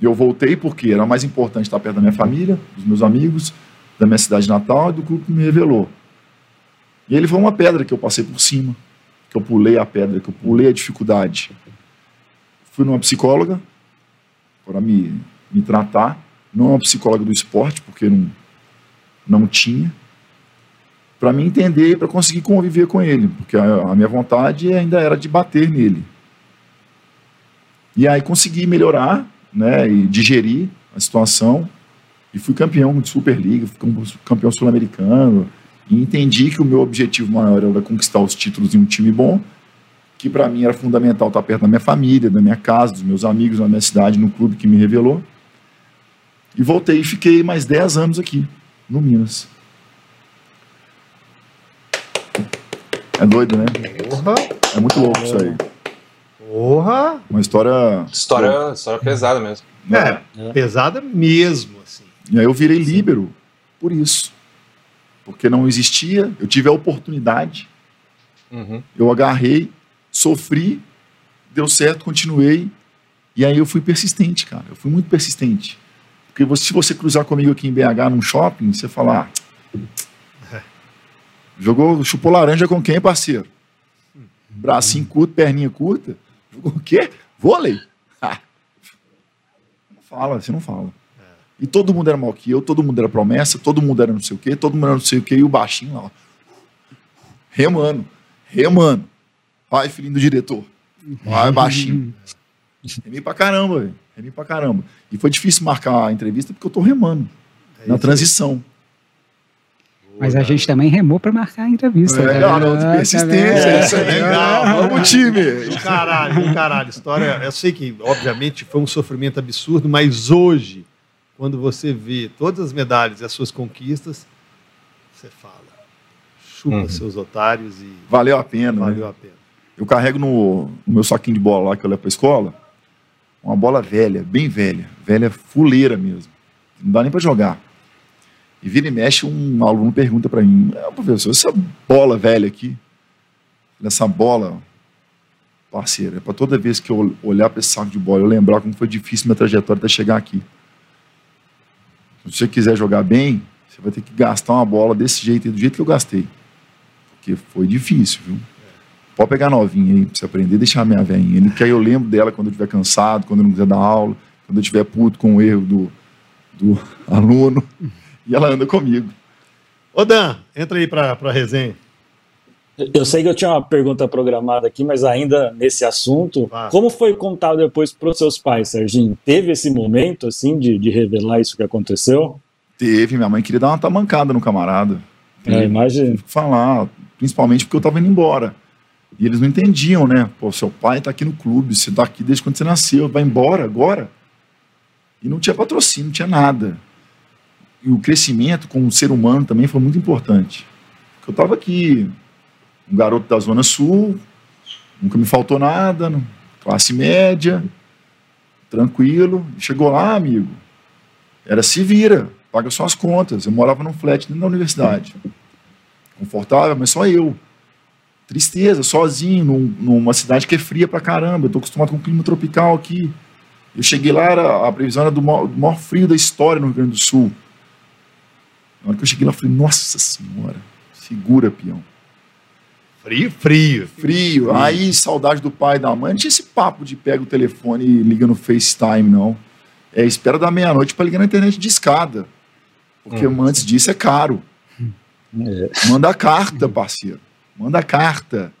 E eu voltei porque era mais importante estar perto da minha família, dos meus amigos, da minha cidade natal e do clube que me revelou. E ele foi uma pedra que eu passei por cima, que eu pulei a pedra, que eu pulei a dificuldade. Fui numa psicóloga para me, me tratar, não uma psicóloga do esporte, porque não, não tinha para me entender e para conseguir conviver com ele, porque a, a, minha vontade ainda era de bater nele. E aí consegui melhorar, né, e digerir a situação e fui campeão de Superliga, fui campeão sul-americano e entendi que o meu objetivo maior era conquistar os títulos em um time bom, que para mim era fundamental estar perto da minha família, da minha casa, dos meus amigos, na minha cidade, no clube que me revelou. E voltei e fiquei mais 10 anos aqui, no Minas. É doido, né? É muito louco isso aí. Porra! Uma história. História, história pesada mesmo. É, é, pesada mesmo, assim. E aí eu virei líbero por isso. Porque não existia, eu tive a oportunidade, uhum. eu agarrei, sofri, deu certo, continuei. E aí eu fui persistente, cara. Eu fui muito persistente. Porque você, se você cruzar comigo aqui em BH num shopping, você falar. Ah, Jogou, chupou laranja com quem, parceiro? Bracinho curto, perninha curta. O quê? Vôlei. *laughs* fala, você não fala. E todo mundo era mal que eu, todo mundo era promessa, todo mundo era não sei o quê, todo mundo era não sei o quê, e o baixinho lá, remando, remando. Vai, filhinho do diretor. Vai, baixinho. Remei pra caramba, velho. Remei pra caramba. E foi difícil marcar a entrevista porque eu tô remando. É na transição. Mas a gente também remou para marcar a entrevista. É, né? não, de Ah, persistência, tá isso é legal. Vamos, *laughs* time. Caralho, caralho. História, eu sei que, obviamente, foi um sofrimento absurdo, mas hoje, quando você vê todas as medalhas e as suas conquistas, você fala, chupa Uhum. seus otários e Valeu a pena. né? valeu a pena. Eu carrego no, no meu saquinho de bola lá que eu levo pra escola, uma bola velha, bem velha, velha fuleira mesmo. Não dá nem pra jogar. E vira e mexe, um aluno pergunta pra mim, ah, professor, essa bola velha aqui, essa bola, parceiro, é pra toda vez que eu olhar pra esse saco de bola, eu lembrar como foi difícil minha trajetória até chegar aqui. Se você quiser jogar bem, você vai ter que gastar uma bola desse jeito, do jeito que eu gastei. Porque foi difícil, viu? Pode pegar novinha aí pra você aprender, deixar a minha velhinha. Ele que aí eu lembro dela quando eu estiver cansado, quando eu não quiser dar aula, quando eu estiver puto com o erro do, do *laughs* aluno. E ela anda comigo. Ô Dan, entra aí pra, pra resenha. Eu sei que eu tinha uma pergunta programada aqui, mas ainda nesse assunto, Vá. como foi contado depois para os seus pais, Serginho? Teve esse momento, assim, de, de revelar isso que aconteceu? Teve, minha mãe queria dar uma tamancada no camarada. É, imagina. Falar, principalmente porque eu tava indo embora. E eles não entendiam, né? Pô, seu pai tá aqui no clube, você tá aqui desde quando você nasceu, vai embora agora? E não tinha patrocínio, não tinha nada. E o crescimento como ser humano também foi muito importante. Eu tava aqui, um garoto da Zona Sul, nunca me faltou nada, classe média, tranquilo. Chegou lá, amigo, era se vira, paga suas contas. Eu morava num flat dentro da universidade. Confortável, mas só eu. Tristeza, sozinho, num- numa cidade que é fria pra caramba. Eu tô acostumado com o clima tropical aqui. Eu cheguei lá, era, a previsão era do maior, do maior frio da história no Rio Grande do Sul. Na hora que eu cheguei lá, eu falei, nossa senhora, segura, peão. Frio, frio. Frio. Aí, saudade do pai e da mãe. Não tinha esse papo de pega o telefone e liga no FaceTime, não. É espera da meia-noite pra ligar na internet de escada. Porque antes disso é caro. É. Manda carta, parceiro. Manda carta.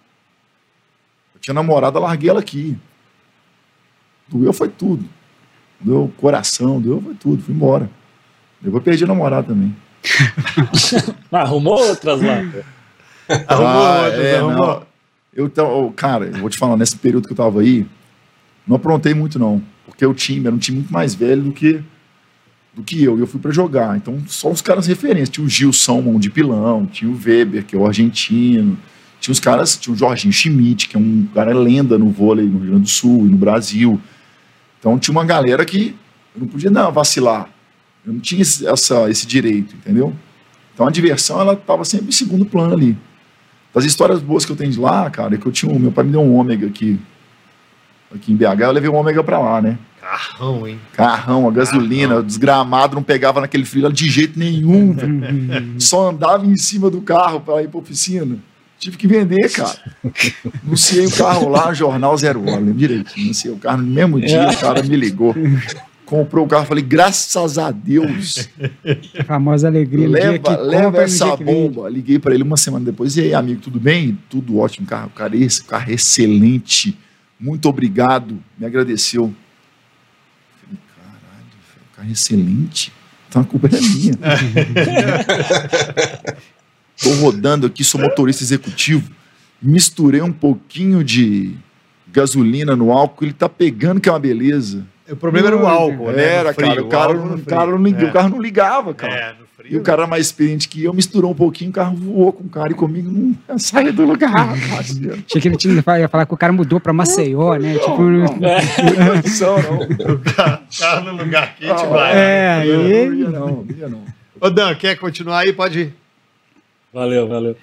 Eu tinha namorada, larguei ela aqui. Doeu foi tudo. Doeu coração, doeu foi tudo. Fui embora. Depois perdi a namorada também. *laughs* Arrumou outras lá. Arrumou Ah, outras, é, arrumou. não. Eu, então, cara, eu vou te falar, nesse período que eu tava aí, não aprontei muito, não. Porque o time era um time muito mais velho do que, do que eu. E eu fui pra jogar. Então, só os caras referências. Tinha o Gilson, mão de pilão, tinha o Weber, que é o argentino. Tinha os caras, tinha o Jorginho Schmidt, que é um cara lenda no vôlei no Rio Grande do Sul e no Brasil. Então, tinha uma galera que eu não podia não, vacilar. Eu não tinha esse, essa, esse direito, entendeu? Então, a diversão, ela tava sempre em segundo plano ali. Das histórias boas que eu tenho de lá, cara, é que eu tinha um, meu pai me deu um ômega aqui, aqui em BH, eu levei um ômega pra lá, né? Carrão, hein? Carrão, a gasolina, o desgramado não pegava naquele frio de jeito nenhum. *laughs* Só andava em cima do carro pra ir pra oficina. Tive que vender, cara. Anunciei o carro lá, Jornal Zero Hora, lembro direito. Anunciei o carro no mesmo dia, o cara me ligou. Comprou o carro, falei, graças a Deus. A famosa alegria Leva, leva compra, essa bomba. Liguei pra ele uma semana depois. E aí, amigo, tudo bem? Tudo ótimo, carro. Cara, esse carro é excelente. Muito obrigado. Me agradeceu. Falei, caralho, o carro é excelente. Então a culpa é minha. *laughs* Tô rodando aqui, sou motorista executivo. Misturei um pouquinho de gasolina no álcool, ele tá pegando que é uma beleza. O problema era o álcool, né? Era, frio, cara, o no o frio. cara não É. o carro não ligava, cara. É, no frio. E o cara mais experiente que eu misturou um pouquinho, o carro voou com o cara e comigo não saia do lugar. *laughs* Achei que ele tinha, ia falar que o cara mudou pra Maceió, né? Tipo, Não, não, *laughs* não tem condição, não. Carro no lugar quente Ah, vai. é, né? aí- Não ia não, não ia não. Ô Dan, quer continuar aí? Pode ir. Valeu, valeu.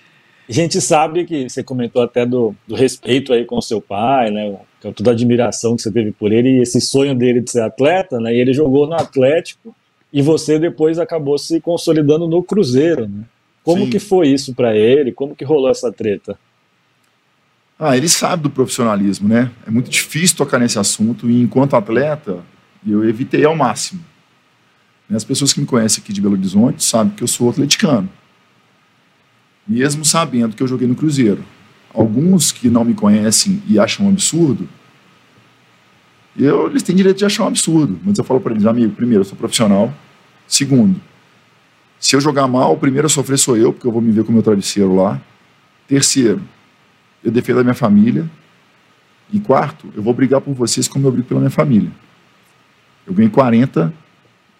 A gente sabe que você comentou até do, do respeito aí com o seu pai, né? Com Toda a admiração que você teve por ele e esse sonho dele de ser atleta, né? E ele jogou no Atlético e você depois acabou se consolidando no Cruzeiro, né? Como Sim. que foi isso pra ele? Como que rolou essa treta? Ah, ele sabe do profissionalismo, né? É muito difícil tocar nesse assunto e enquanto atleta, eu evitei ao máximo. As pessoas que me conhecem aqui de Belo Horizonte sabem que eu sou atleticano. Mesmo sabendo que eu joguei no Cruzeiro. Alguns que não me conhecem e acham um absurdo, eu, eles têm direito de achar um absurdo. Mas eu falo para eles, amigo, primeiro, eu sou profissional. Segundo, se eu jogar mal, o primeiro a sofrer sou eu, porque eu vou me ver com o meu travesseiro lá. Terceiro, eu defendo a minha família. E quarto, eu vou brigar por vocês como eu brigo pela minha família. Eu ganhei 40,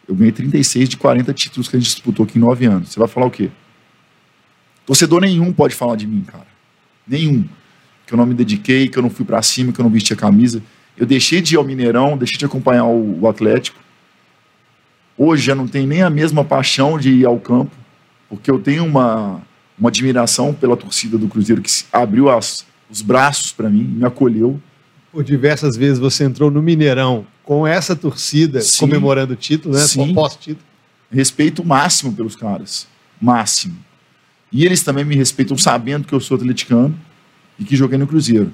eu ganhei 36 de 40 títulos que a gente disputou aqui em nove anos. Você vai falar o quê? Torcedor nenhum pode falar de mim, cara. Nenhum. Que eu não me dediquei, que eu não fui para cima, que eu não vesti a camisa. Eu deixei de ir ao Mineirão, deixei de acompanhar o, o Atlético. Hoje já não tenho nem a mesma paixão de ir ao campo, porque eu tenho uma, uma admiração pela torcida do Cruzeiro que abriu as, os braços para mim, me acolheu. Por diversas vezes você entrou no Mineirão com essa torcida Sim. comemorando o título, né? Sim. Pós-título. Respeito máximo pelos caras. Máximo. E eles também me respeitam sabendo que eu sou atleticano e que joguei no Cruzeiro.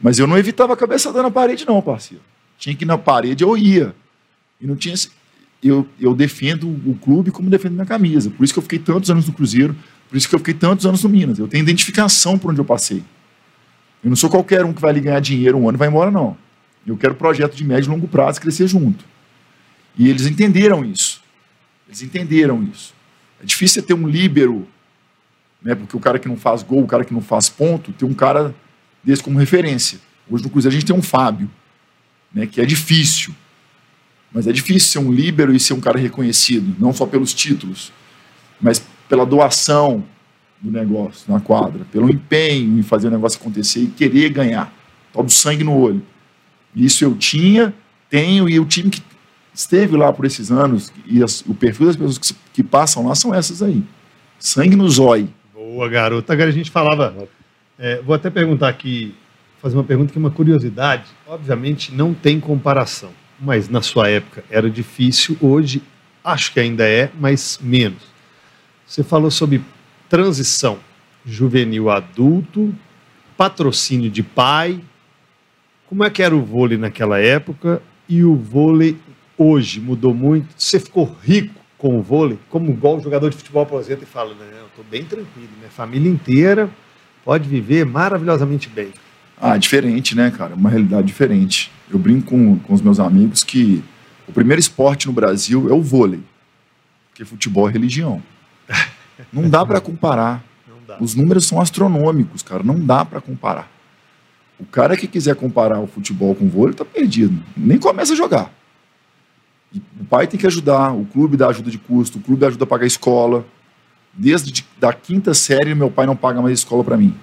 Mas eu não evitava a cabeçada na parede, não, parceiro. Tinha que ir na parede, eu ia. E não tinha. Eu, eu defendo o clube como defendo minha camisa. Por isso que eu fiquei tantos anos no Cruzeiro, por isso que eu fiquei tantos anos no Minas. Eu tenho identificação por onde eu passei. Eu não sou qualquer um que vai ali ganhar dinheiro um ano e vai embora, não. Eu quero projeto de médio e longo prazo crescer junto. E eles entenderam isso. Eles entenderam isso. É difícil você ter um líbero, né? Porque o cara que não faz gol, o cara que não faz ponto, ter um cara desse como referência. Hoje no Cruzeiro a gente tem um Fábio, né? Que é difícil. Mas é difícil ser um líbero e ser um cara reconhecido, não só pelos títulos, mas pela doação do negócio na quadra, pelo empenho em fazer o negócio acontecer e querer ganhar. Tal do sangue no olho. Isso eu tinha, tenho, e o time que esteve lá por esses anos, e as- o perfil das pessoas que, que passam lá são essas aí. Sangue no zóio. Boa, garoto. Agora a gente falava. é, vou até perguntar aqui, fazer uma pergunta que é uma curiosidade. Obviamente não tem comparação, mas na sua época era difícil. Hoje acho que ainda é, mas menos. Você falou sobre transição juvenil adulto, patrocínio de pai. Como é que era o vôlei naquela época e o vôlei hoje mudou muito? Você ficou rico com o vôlei, como igual o jogador de futebol aposenta e fala, né, eu estou bem tranquilo, minha família inteira pode viver maravilhosamente bem. Ah, diferente, né, cara? Uma realidade diferente. Eu brinco com, com os meus amigos que o primeiro esporte no Brasil é o vôlei, porque futebol é religião. Não dá para comparar. *laughs* Dá. Os números são astronômicos, cara. Não dá para comparar. O cara que quiser comparar o futebol com o vôlei tá perdido. Nem começa a jogar. E o pai tem que ajudar, o clube dá ajuda de custo, o clube ajuda a pagar a escola. Desde de- da quinta série, meu pai não paga mais escola para mim.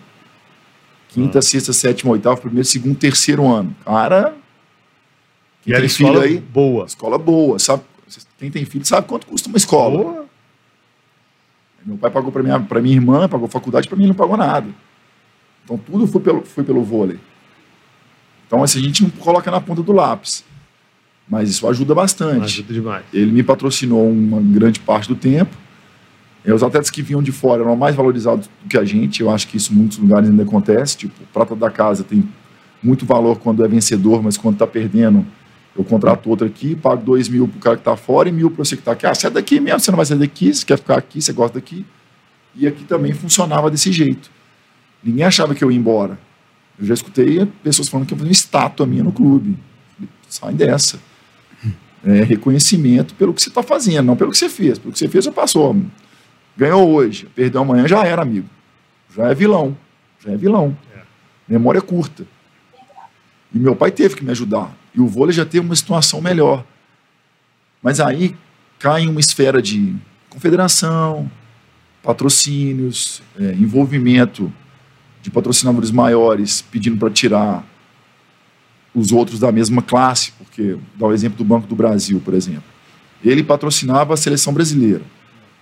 Quinta, Ah. sexta, sétima, oitava, primeiro, segundo, terceiro ano. Cara, E quem era tem escola filho aí, boa. escola boa, sabe? Quem tem filho sabe quanto custa uma escola. Boa. Meu pai pagou para minha, pra minha irmã, pagou faculdade, para mim ele não pagou nada. Então tudo foi pelo, foi pelo vôlei. Então assim, a gente não coloca na ponta do lápis. Mas isso ajuda bastante. Ajuda demais. Ele me patrocinou uma grande parte do tempo. E os atletas que vinham de fora eram mais valorizados do que a gente. Eu acho que isso em muitos lugares ainda acontece. Tipo, o prata da casa tem muito valor quando é vencedor, mas quando está perdendo, eu contrato outro aqui, pago dois mil para o cara que está fora e mil para você que está aqui. Ah, sai daqui mesmo, você não vai sair daqui, você quer ficar aqui, você gosta daqui. E aqui também funcionava desse jeito. Ninguém achava que eu ia embora. Eu já escutei pessoas falando que eu ia fazer uma estátua minha no clube. Sai dessa. É reconhecimento pelo que você está fazendo, não pelo que você fez. Pelo que você fez, já passou. Ganhou hoje, perdeu amanhã, já era, amigo. Já é vilão. Já é vilão. É. Memória curta. E meu pai teve que me ajudar. E o vôlei já teve uma situação melhor. Mas aí cai em uma esfera de confederação, patrocínios, é, envolvimento de patrocinadores maiores pedindo para tirar os outros da mesma classe, porque dá o exemplo do Banco do Brasil, por exemplo. Ele patrocinava a seleção brasileira,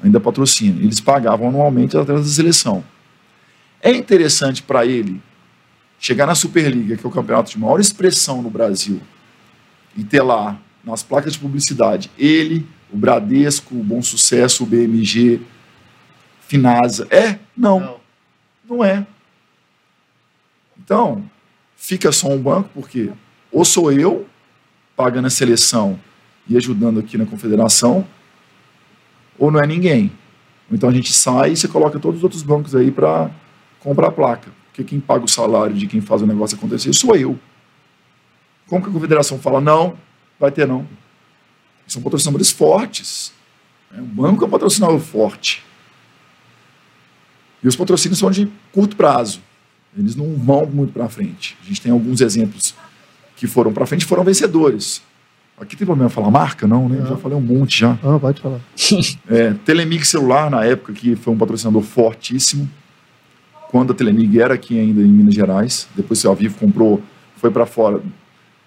ainda patrocina. Eles pagavam anualmente atletas da seleção. É interessante para ele chegar na Superliga, que é o campeonato de maior expressão no Brasil, e ter lá, nas placas de publicidade, ele, o Bradesco, o Bom Sucesso, o BMG, Finasa. É? Não, Não. não é. Então, fica só um banco, porque ou sou eu pagando a seleção e ajudando aqui na confederação, ou não é ninguém. Então a gente sai e você coloca todos os outros bancos aí para comprar a placa. Porque quem paga o salário de quem faz o negócio acontecer sou eu. Como que a confederação fala, não, vai ter não. São patrocinadores fortes. O banco é um patrocinador forte. E os patrocínios são de curto prazo. Eles não vão muito para frente. A gente tem alguns exemplos que foram para frente e foram vencedores. Aqui tem problema falar marca? Não, né? Não. Já falei um monte já. Ah, pode falar. *laughs* É, Telemig Celular, na época, que foi um patrocinador fortíssimo. Quando a Telemig era aqui ainda em Minas Gerais. Depois o Vivo comprou, foi para fora.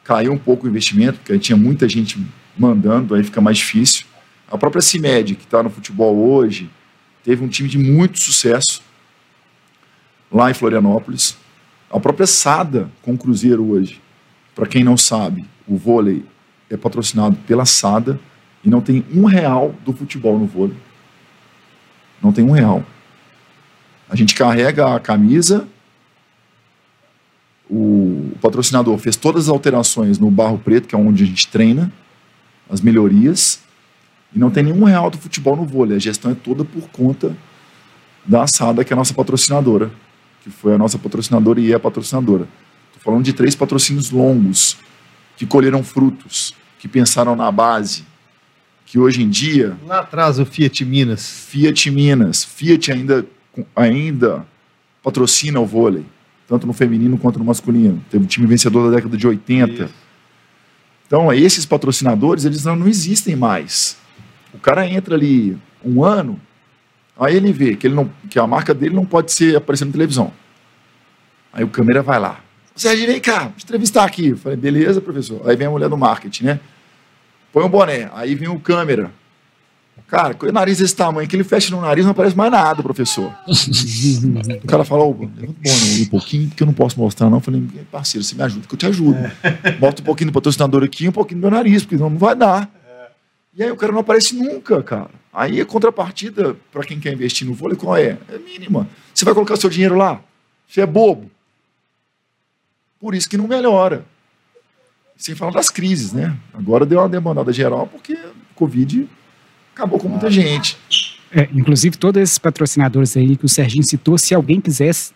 Caiu um pouco o investimento, porque aí tinha muita gente mandando, aí fica mais difícil. A própria CIMED, que está no futebol hoje, teve um time de muito sucesso lá em Florianópolis. A própria SADA com o Cruzeiro hoje. Para quem não sabe, o vôlei é patrocinado pela SADA e não tem um real do futebol no vôlei. Não tem um real. A gente carrega a camisa, o patrocinador fez todas as alterações no Barro Preto, que é onde a gente treina, as melhorias, e não tem nenhum real do futebol no vôlei. A gestão é toda por conta da SADA, que é a nossa patrocinadora, que foi a nossa patrocinadora e é a patrocinadora. Estou falando de três patrocínios longos, que colheram frutos, que pensaram na base, que hoje em dia... Lá atrás o Fiat Minas. Fiat Minas. Fiat ainda, ainda patrocina o vôlei, tanto no feminino quanto no masculino. Teve um time vencedor da década de 80. Isso. Então, esses patrocinadores, eles não, não existem mais. O cara entra ali um ano, aí ele vê que, ele não, que a marca dele não pode ser aparecendo na televisão. Aí o câmera vai lá. Sérgio, vem cá, vou te entrevistar aqui. Eu falei, beleza, professor. Aí vem a mulher do marketing, né? Põe um boné. Aí vem o câmera. Cara, com o nariz desse tamanho, que ele fecha no nariz, não aparece mais nada, professor. o cara fala, ô, levanta um pouquinho, porque eu não posso mostrar, não. Eu falei, parceiro, você me ajuda, que eu te ajudo. É. Bota um pouquinho do patrocinador aqui um pouquinho do meu nariz, porque não vai dar. E aí o cara não aparece nunca, cara. Aí a contrapartida para quem quer investir no vôlei, qual é? É mínima. Você vai colocar seu dinheiro lá? Você é bobo. Por isso que não melhora. Sem falar das crises, né? Agora deu uma demandada geral porque o Covid acabou com muita gente. É, inclusive, todos esses patrocinadores aí que o Serginho citou, se alguém quisesse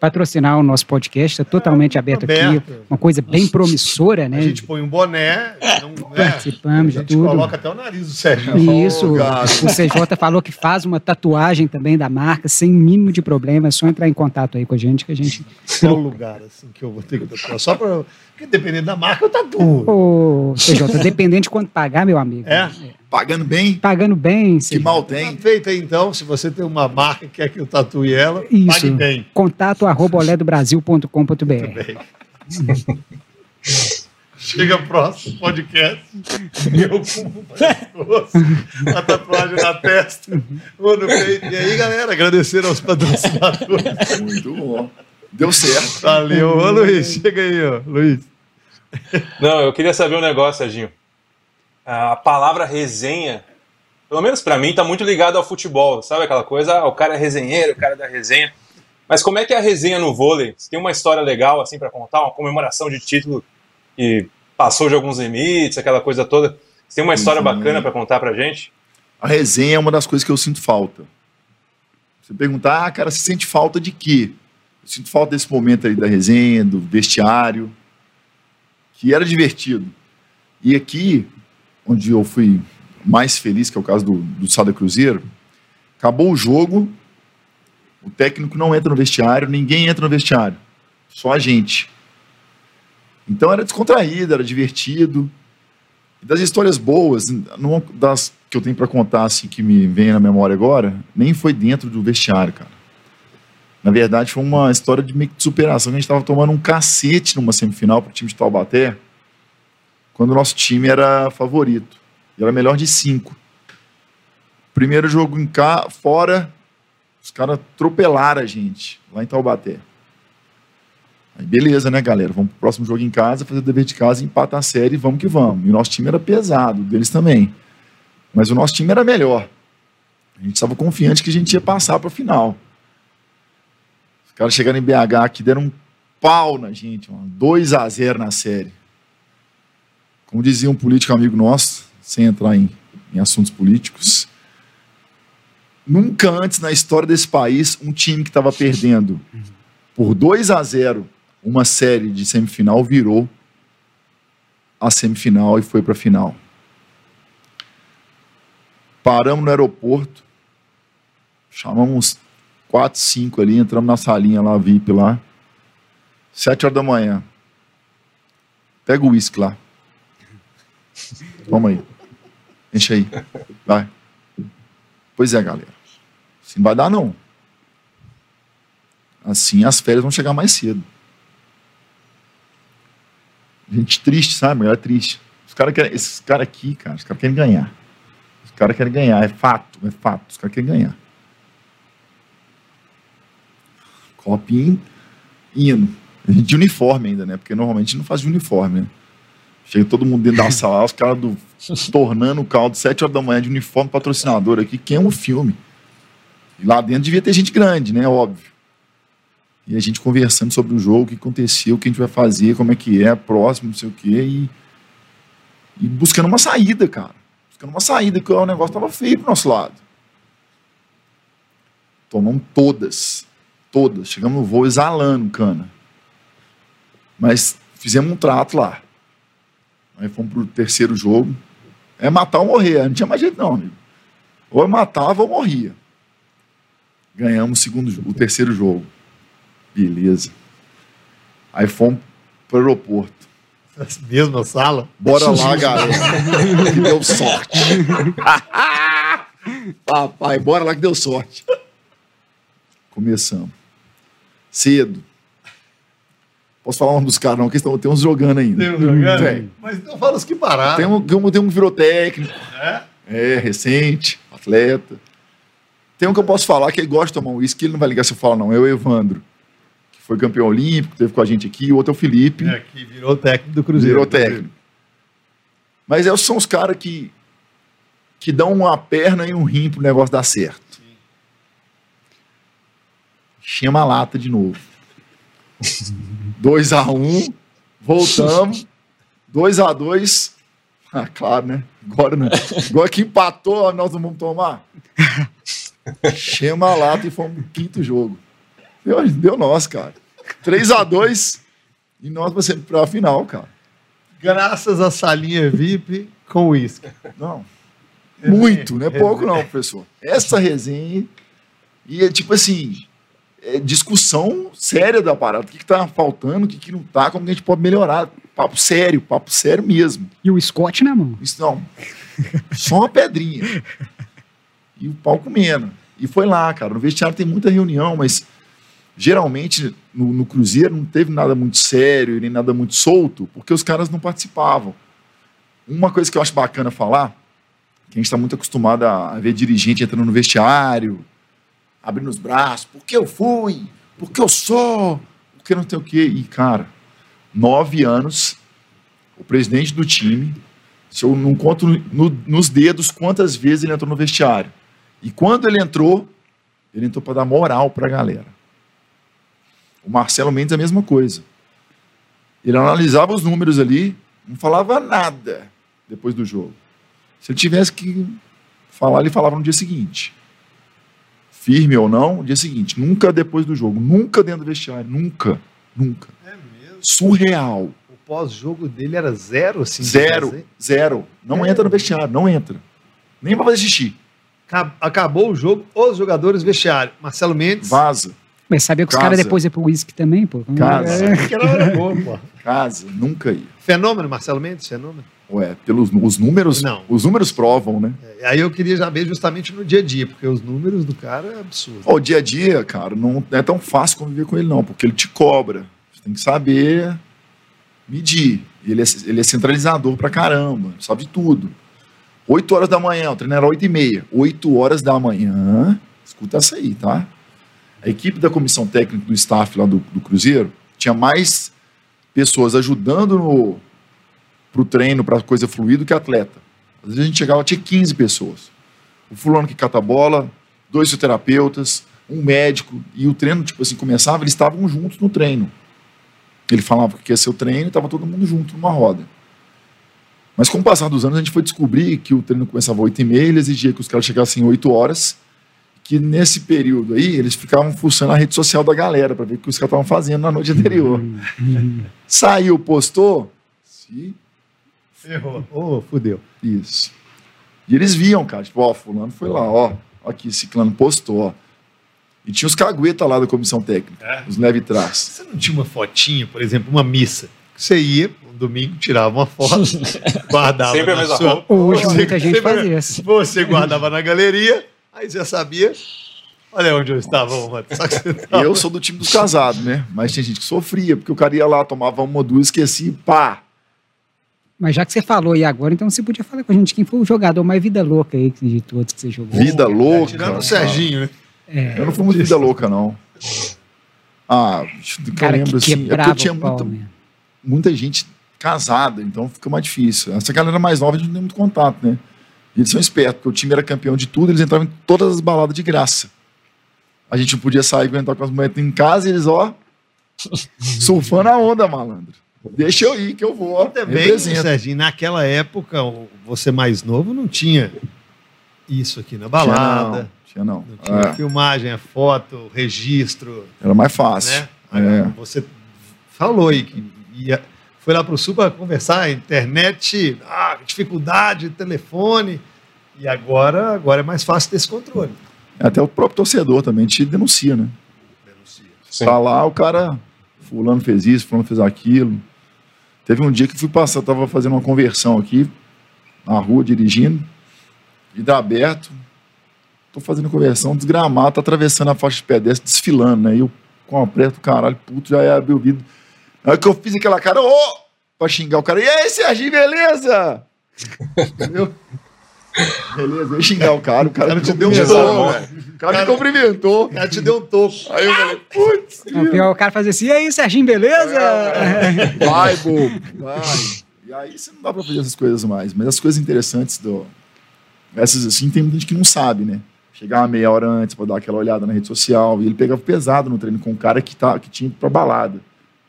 patrocinar o nosso podcast, está totalmente aberto, aberto, aqui, uma coisa bem promissora, né? A gente põe um boné, não, né? participamos de tudo. A gente coloca até o nariz do Sérgio. Isso, oh, o CJ falou que faz uma tatuagem também da marca, sem mínimo de problema, é só entrar em contato aí com a gente que a gente... Qual lugar, assim, que eu vou ter que tatuar? Só para... Porque dependendo da marca, eu tatuo. Ô, CJ, dependente de quanto pagar, meu amigo. É? é. Pagando bem? Pagando bem. Que mal tem. Tá feito aí, então, se você tem uma marca que quer que eu tatue ela, Isso. pague bem. Contato arroba oledobrasil.com.br Chega próximo podcast. Meu fumo a tatuagem na testa, ou no peito. E aí, galera, agradecer aos patrocinadores. Muito bom. Deu certo. Valeu. Ô, Luiz, chega aí, ó. Luiz. Não, eu queria saber um negócio, Serginho a palavra resenha, pelo menos para mim, tá muito ligado ao futebol, sabe aquela coisa? Ah, o cara é resenheiro, o cara é da resenha. Mas como é que é a resenha no vôlei? Você tem uma história legal assim para contar, uma comemoração de título que passou de alguns limites, aquela coisa toda. Você tem uma história bacana para contar pra gente? A resenha é uma das coisas que eu sinto falta. Você perguntar, ah, cara, você sente falta de quê? Eu sinto falta desse momento aí da resenha, do vestiário, que era divertido. E aqui, onde eu fui mais feliz, que é o caso do, do Sada Cruzeiro, acabou o jogo, o técnico não entra no vestiário, ninguém entra no vestiário, só a gente. Então era descontraído, era divertido. E das histórias boas, não das que eu tenho para contar, assim, que me vem na memória agora, nem foi dentro do vestiário, cara. Na verdade, foi uma história de meio que de superação. A gente estava tomando um cacete numa semifinal para o time de Taubaté quando o nosso time era favorito. Era melhor de cinco. Primeiro jogo em cá, fora, os caras atropelaram a gente, lá em Taubaté. Aí beleza, né, galera? Vamos pro próximo jogo em casa, fazer o dever de casa, empatar a série vamos que vamos. E o nosso time era pesado, deles também. Mas o nosso time era melhor. A gente estava confiante que a gente ia passar para final. Os caras chegaram em BH aqui, deram um pau na gente, 2 a 0 na série. Como dizia um político amigo nosso, sem entrar em, em assuntos políticos, nunca antes na história desse país um time que estava perdendo por 2 a 0 uma série de semifinal virou a semifinal e foi para a final. Paramos no aeroporto, chamamos quatro, cinco ali, entramos na salinha lá, VIP lá. Sete horas da manhã. Pega o uísque lá. Toma aí. Enche aí. Vai. Pois é, galera. Assim não vai dar, não. Assim as férias vão chegar mais cedo. Gente triste, sabe? Mulher triste. Os cara querem, esses caras aqui, cara, os caras querem ganhar. Os caras querem ganhar, é fato, é fato. Os caras querem ganhar. Copinho, hino. A gente de uniforme ainda, né? Porque normalmente não faz de uniforme, né? Chega todo mundo dentro da sala, os caras do tornando o caldo, sete horas da manhã de uniforme patrocinador aqui, quem é um filme. E lá dentro devia ter gente grande, né? Óbvio. E a gente conversando sobre o jogo, o que aconteceu, o que a gente vai fazer, como é que é, próximo, não sei o quê, e, e buscando uma saída, cara. Buscando uma saída, porque o negócio tava feio pro nosso lado. Tomamos todas. Todas. Chegamos no voo exalando, cana. Mas fizemos um trato lá. Aí fomos pro terceiro jogo. É matar ou morrer. Não tinha mais jeito, não, amigo. Ou eu matava ou morria. Ganhamos o, segundo, o terceiro jogo. Beleza. Aí fomos pro aeroporto. Mesma sala? Bora lá, galera. que deu sorte. *laughs* Papai, bora lá que deu sorte. Começamos. Cedo. Posso falar um dos caras, não, que estão, tem uns jogando ainda. Tem um jogando? Tem. Mas então fala os que pararam. Tem um, tem um, que virou técnico. É? É, recente, atleta. Tem um que eu posso falar que ele gosta de tomar um uísque, ele não vai ligar se eu falar, não. É o Evandro, que foi campeão olímpico, teve com a gente aqui. O outro é o Felipe, É, que virou técnico do Cruzeiro. virou técnico. Mas esses são os caras que, que dão uma perna e um rim pro negócio dar certo. Chama a lata de novo. 2 a 1 um, voltamos. 2 a 2 Ah, claro, né? Agora não. Agora que empatou, nós não vamos tomar. Chama a lata e fomos pro quinto jogo. Deu, deu nós, cara. 3 a 2 e nós vamos ser pra final, cara. Graças à salinha VIP com uísque. Não. Muito, não é pouco não, professor. Essa resenha e é tipo assim, é discussão séria da parada. O que, que tá faltando, o que, que não tá, como que a gente pode melhorar. Papo sério, papo sério mesmo. E o Scott na mão. Isso não. Só uma pedrinha. E o pau comendo. E foi lá, cara. No vestiário tem muita reunião, mas geralmente no, no Cruzeiro não teve nada muito sério, nem nada muito solto, porque os caras não participavam. Uma coisa que eu acho bacana falar, que a gente está muito acostumado a ver dirigente entrando no vestiário, abrindo os braços, porque eu fui, porque eu sou, porque não tem o quê. E, cara, nove anos, o presidente do time, se eu não conto no- nos dedos quantas vezes ele entrou no vestiário. E quando ele entrou, ele entrou para dar moral para a galera. O Marcelo Mendes é a mesma coisa. Ele analisava os números ali, não falava nada depois do jogo. Se ele tivesse que falar, ele falava no dia seguinte. Firme ou não, dia seguinte. Nunca depois do jogo. Nunca dentro do vestiário. Nunca. Nunca. É mesmo. Surreal. O pós-jogo dele era zero, assim. Zero. Zero. Não É. entra no vestiário. Não entra. Nem pra fazer xixi. Ca- Acabou o jogo, os jogadores vestiário. Marcelo Mendes. Vaza. Mas sabia que os caras depois iam pro uísque também, pô. Casa. É. Que era hora boa, pô. Casa. Nunca ia. Fenômeno, Marcelo Mendes, fenômeno. Ué, pelos os números. Não. Os números provam, né? É, Aí eu queria já ver justamente no dia a dia, porque os números do cara é absurdo. Ó, o dia a dia, cara, não é tão fácil conviver com ele, não, porque ele te cobra. Você tem que saber medir. Ele é, ele é centralizador pra caramba, sabe de tudo. 8 horas da manhã, o treino era 8 e meia. 8 horas da manhã, escuta essa aí, tá? A equipe da comissão técnica do staff lá do, do Cruzeiro tinha mais pessoas ajudando no, pro treino, pra coisa fluir, do que atleta. Às vezes a gente chegava, tinha 15 pessoas. O fulano que cata a bola, dois fisioterapeutas, um médico, e o treino, tipo assim, começava, eles estavam juntos no treino. Ele falava que ia ser o treino e estava todo mundo junto numa roda. Mas com o passar dos anos, a gente foi descobrir que o treino começava às 8 e meia, ele exigia que os caras chegassem 8 horas, que nesse período aí, eles ficavam fuçando a rede social da galera para ver o que os caras estavam fazendo na noite anterior. Saiu, postou, se Errou. Ô, fudeu. isso. E eles viam, cara, tipo, ó, fulano foi lá, ó, aqui, ciclano postou, ó. E tinha os cagueta lá da comissão técnica, É? os leve trás. Você não tinha uma fotinha, por exemplo, uma missa? Você ia, um domingo, tirava uma foto, *laughs* guardava Sempre a mesma sua... roupa. Hoje muita gente sempre- faz isso. Você guardava na galeria, aí você sabia... Olha onde eu estava ontem. Só que você *laughs* tava- Eu sou do time dos casados, né? Mas tinha gente que sofria, porque o cara ia lá, tomava uma ou duas, esquecia e pá. Mas já que você falou aí agora, então você podia falar com a gente quem foi o jogador mais vida louca aí de todos que você jogou. Vida louca. Tirando o Serginho, né? É, Eu não fui muito vida louca, não. Ah, que cara eu lembro que assim. É porque eu tinha pau, muita, né? muita gente casada, então fica mais difícil. Essa galera mais nova a gente não tem muito contato, né? E eles são espertos, porque o time era campeão de tudo, eles entravam em todas as baladas de graça. A gente não podia sair e entrar com as mulheres em casa e eles, ó, *laughs* surfando a onda, malandro. Deixa eu ir que eu vou. Também. Serginho, naquela época, você mais novo não tinha isso aqui na Tinha balada. não, tinha não. Não tinha É, filmagem, a foto, registro, era mais fácil. né? É. Você falou aí que ia, foi lá para o Sul para conversar, internet, ah, dificuldade, telefone. E agora, agora é mais fácil ter esse controle. Até o próprio torcedor também te denuncia, né? Sim. Tá lá, o cara, fulano fez isso, fulano fez aquilo. Teve um dia que fui passar, tava fazendo uma conversão aqui, na rua, dirigindo, vidro aberto, tô fazendo conversão, desgramado, tá atravessando a faixa de pedestre, desfilando, né? E eu, com a preta do caralho, puto, já ia abrir o vidro. Aí que eu fiz aquela cara, ô! pra xingar o cara, e aí, Serginho, beleza? Entendeu? Beleza, eu ia xingar o cara, o cara, me te deu um toco. O cara me cumprimentou. O cara te deu um toco. Aí eu falei, putz, pior, o cara fazia assim, e aí, Serginho, beleza? vai, bobo, vai. E aí você não dá pra fazer essas coisas mais. Mas as coisas interessantes do. Essas assim, tem muita gente que não sabe, né? Chegar uma meia hora antes pra dar aquela olhada na rede social. E ele pegava pesado no treino com um cara que, tá, que tinha ido pra balada.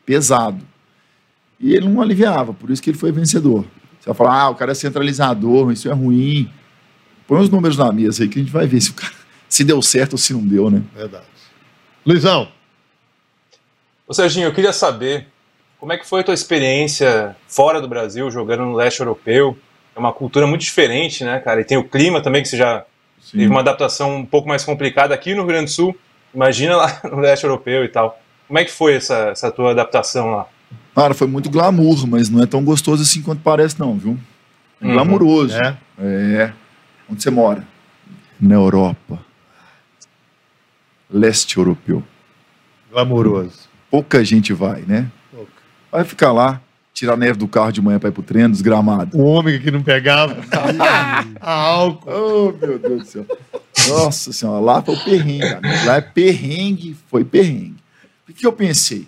Pesado. E ele não aliviava, por isso que ele foi vencedor. Você vai falar, ah, o cara é centralizador, isso é ruim. Põe os números na mesa aí que a gente vai ver se, o cara, se deu certo ou se não deu, né? Verdade. Luizão, Ô Serginho, eu queria saber como é que foi a tua experiência fora do Brasil, jogando no leste europeu. É uma cultura muito diferente, né, cara? E tem o clima também, que você já teve uma adaptação um pouco mais complicada aqui no Rio Grande do Sul. Imagina lá *laughs* no leste europeu e tal. Como é que foi essa, essa tua adaptação lá? Cara, foi muito glamour, mas não é tão gostoso assim quanto parece, não, viu? É Uhum. glamouroso. é? É. Onde você mora? Na Europa. Leste europeu. Glamouroso. Pouca gente vai, né? Pouca. Vai ficar lá, tirar a neve do carro de manhã para ir pro treino, desgramado. O homem que não pegava a *laughs* álcool. Oh, meu Deus do céu. Nossa senhora, lá foi o perrengue. amigo. Lá é perrengue, foi perrengue. O que eu pensei?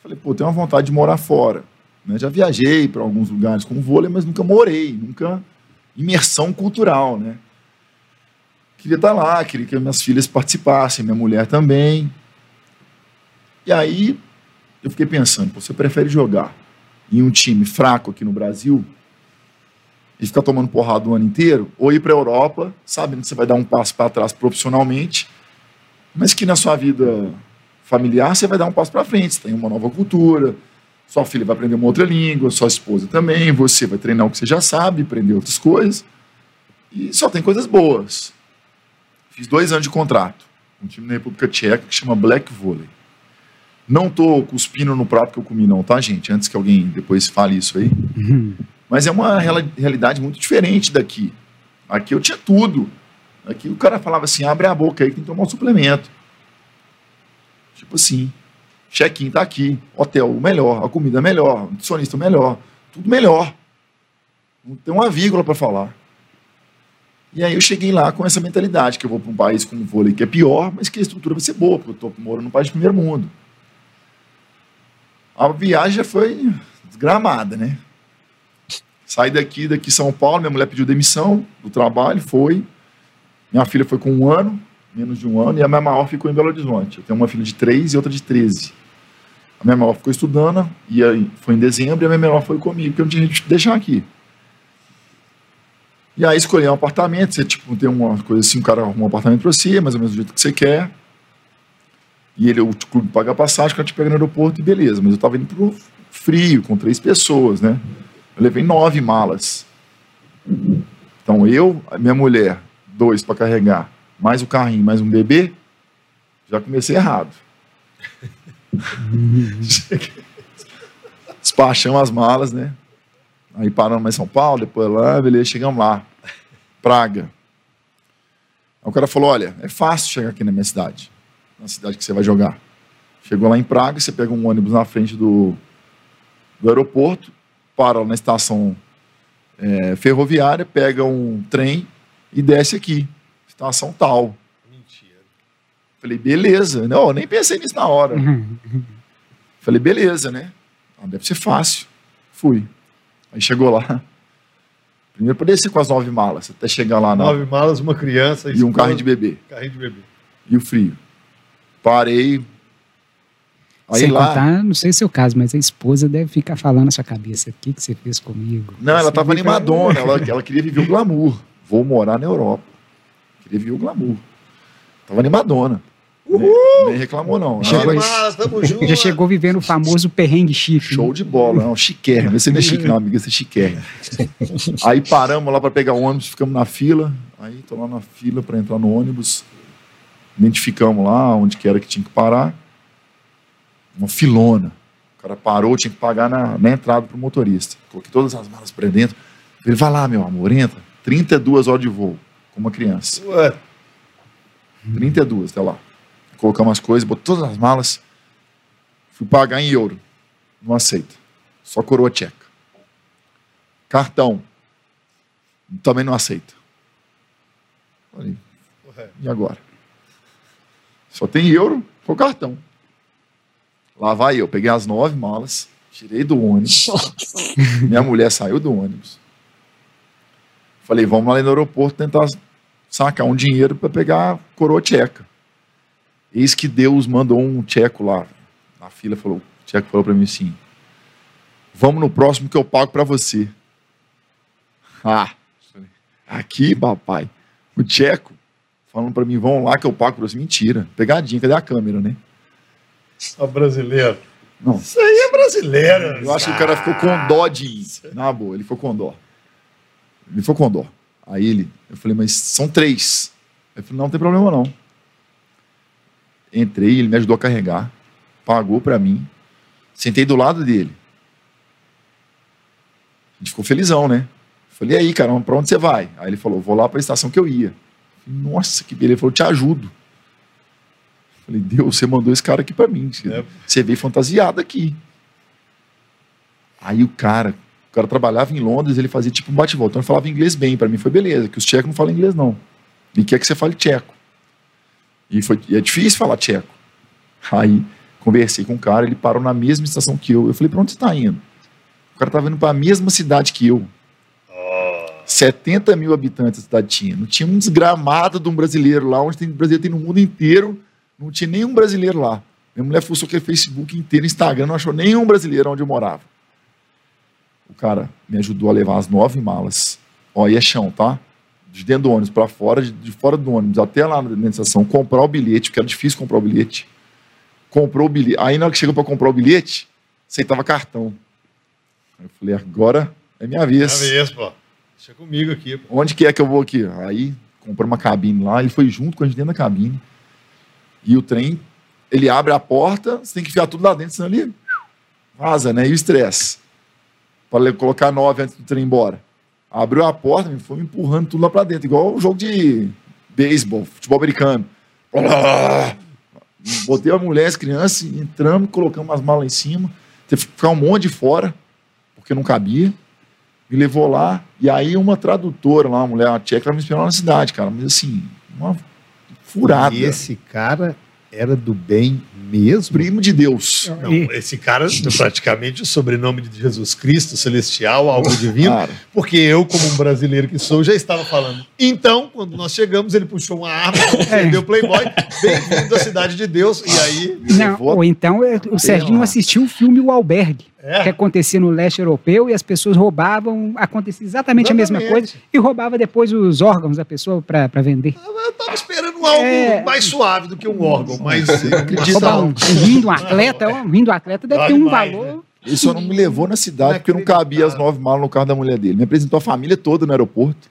Falei, pô, tenho uma vontade de morar fora. né? Já viajei para alguns lugares com vôlei, mas nunca morei, nunca imersão cultural, né? Queria estar lá, queria que minhas filhas participassem, minha mulher também. E aí eu fiquei pensando, você prefere jogar em um time fraco aqui no Brasil e ficar tomando porrada o ano inteiro, ou ir para a Europa, sabendo que você vai dar um passo para trás profissionalmente, mas que na sua vida familiar você vai dar um passo para frente, você tem uma nova cultura, sua filha vai aprender uma outra língua, sua esposa também, você vai treinar o que você já sabe, aprender outras coisas, e só tem coisas boas. Fiz dois anos de contrato, um time na República Tcheca que chama Black Volley. Não tô cuspindo no prato que eu comi não, tá, gente? Antes que alguém depois fale isso aí. Mas é uma realidade muito diferente daqui. Aqui eu tinha tudo. Aqui o cara falava assim: abre a boca aí que tem que tomar um suplemento. Tipo assim, check-in tá aqui, hotel melhor, a comida melhor, nutricionista melhor, tudo melhor. Não tem uma vírgula para falar. E aí eu cheguei lá com essa mentalidade, que eu vou para um país como o vôlei, que é pior, mas que a estrutura vai ser boa, porque eu estou morando num país de primeiro mundo. A viagem já foi desgramada, né? Saí daqui, daqui São Paulo, minha mulher pediu demissão do trabalho, foi. Minha filha foi com um ano, menos de um ano, e a minha maior ficou em Belo Horizonte. Eu tenho uma filha de três e outra de 13. A minha maior ficou estudando, e aí foi em dezembro, e a minha menor foi comigo, porque eu não tinha gente de deixar aqui. E aí escolher um apartamento, você tipo, tem uma coisa assim, um cara arruma um apartamento pra você, mais ou menos do jeito que você quer. E ele, o clube paga a passagem, o cara te pega no aeroporto e beleza. Mas eu tava indo pro frio, com três pessoas, né? Eu levei nove malas. Então eu, minha mulher, dois para carregar, mais o carrinho, mais um bebê, já comecei errado. *laughs* Despachamos as malas, né? Aí paramos em São Paulo, depois lá, beleza, chegamos lá. Praga. Aí o cara falou: olha, é fácil chegar aqui na minha cidade, na cidade que você vai jogar. Chegou lá em Praga, você pega um ônibus na frente do, do aeroporto, para na estação é, ferroviária, pega um trem e desce aqui, estação tal. Mentira. Falei, beleza. Não, eu nem pensei nisso na hora. *laughs* Falei, beleza, né? Ah, deve ser fácil. Fui. Aí chegou lá. Primeiro para descer com as nove malas, até chegar lá na, Nove malas, uma criança e um carrinho de bebê. carrinho de bebê. E o frio. Parei. Aí Sem lá. contar, não sei o seu caso, mas a esposa deve ficar falando na sua cabeça: o que, que você fez comigo? Não, ela Você tava fica- animadona, ela, ela queria viver o glamour. Vou morar na Europa. Queria viver o glamour. Tava animadona. Nem, nem reclamou, não. Chegou *laughs* junto. Já chegou vivendo o famoso perrengue chique. Show de bola, não, chiquérrimo. Esse não é chique, não, amiga, esse é chiquérrimo. *laughs* Aí paramos lá para pegar o ônibus, ficamos na fila. Aí tô lá na fila para entrar no ônibus. Identificamos lá onde que era que tinha que parar. Uma filona. O cara parou, tinha que pagar na, na entrada pro motorista. Coloquei todas as malas para dentro. Ele vai lá, meu amor, entra. 32 horas de voo, com uma criança. Ué, 32 até lá. Colocamos as coisas, botou todas as malas. Fui pagar em euro. Não aceita. Só coroa tcheca. Cartão. Também não aceita. Falei, e agora? Só tem euro com cartão. Lá vai eu. Peguei as nove malas, tirei do ônibus. Minha mulher saiu do ônibus. Falei, vamos lá no aeroporto tentar sacar um dinheiro para pegar a coroa tcheca. Eis que Deus mandou um tcheco lá. Na fila falou, o tcheco falou para mim assim: "Vamos no próximo que eu pago para você". Ah, aqui, papai. O tcheco falando para mim: "Vamos lá que eu pago para você". Mentira. Pegadinha, cadê a câmera, né? Ó, brasileiro. Não. Isso aí é brasileiro. Eu acho que o cara ficou com dó de ir. Na boa, ele ficou com dó. Ele com dó. Aí ele, eu falei, mas são três. Ele falou, não, não tem problema não. Entrei, ele me ajudou a carregar, pagou pra mim, sentei do lado dele. A gente ficou felizão, né? Falei, e aí, cara, pra onde você vai? Aí ele falou, vou lá pra estação que eu ia. Falei, Nossa, que beleza. Ele falou, te ajudo. Falei, Deus, você mandou esse cara aqui pra mim. É. Você veio fantasiado aqui. Aí o cara, o cara trabalhava em Londres, ele fazia tipo um bate-volta. Então ele falava inglês bem, pra mim foi beleza, que os tchecos não falam inglês não. Ele quer que você fale tcheco. E, foi, e é difícil falar tcheco. Aí conversei com o cara, ele parou na mesma estação que eu. Eu falei, pra onde você tá indo? O cara tava indo pra mesma cidade que eu. 70 mil habitantes a cidade tinha. Não tinha um desgramado de um brasileiro lá, onde tem brasileiro tem no mundo inteiro. Não tinha nenhum brasileiro lá. Minha mulher fuçou aquele Facebook inteiro, Instagram, não achou nenhum brasileiro onde eu morava. O cara me ajudou a levar as nove malas. Ó, e é chão, tá? De dentro do ônibus para fora, de, de fora do ônibus até lá na estação, comprar o bilhete, porque era difícil comprar o bilhete. Comprou o bilhete. Aí na hora que chegou para comprar o bilhete, aceitava cartão. Aí eu falei, agora é minha É vez. mesmo, pô. Deixa comigo aqui, pô. Onde que é que eu vou aqui? Aí comprou uma cabine lá, ele foi junto com a gente dentro da cabine. E o trem, ele abre a porta, você tem que enfiar tudo lá dentro, senão ele vaza, né? E o estresse. Para colocar nove antes do trem ir embora. Abriu a porta, me foi me empurrando tudo lá pra dentro, igual um jogo de beisebol, futebol americano. *laughs* Botei a mulher, as crianças, entramos, colocamos as malas em cima. Teve que ficar um monte de fora, porque não cabia me levou lá, e aí uma tradutora lá, uma mulher uma tcheca, ela me esperou na cidade, cara, mas assim, uma furada. E esse cara era do bem mesmo? Primo de Deus. Não, esse cara praticamente o sobrenome de Jesus Cristo, celestial, algo divino, Cara, porque eu, como um brasileiro que sou, já estava falando. Então, quando nós chegamos, ele puxou uma arma, prendeu o Playboy, bem-vindo à cidade de Deus, e aí. Não, levou ou então é, o Serginho lá. assistiu o filme O Albergue, É. que acontecia no leste europeu e as pessoas roubavam, acontecia exatamente, a mesma coisa, e roubava depois os órgãos da pessoa para vender. Eu tava esperando algo É. mais suave do que um órgão, mas Roubar um, um atleta, um rim do atleta deve ter um Demais, valor. ele só não me levou na cidade porque não cabia as nove malas no carro da mulher dele. Me apresentou a família toda no aeroporto.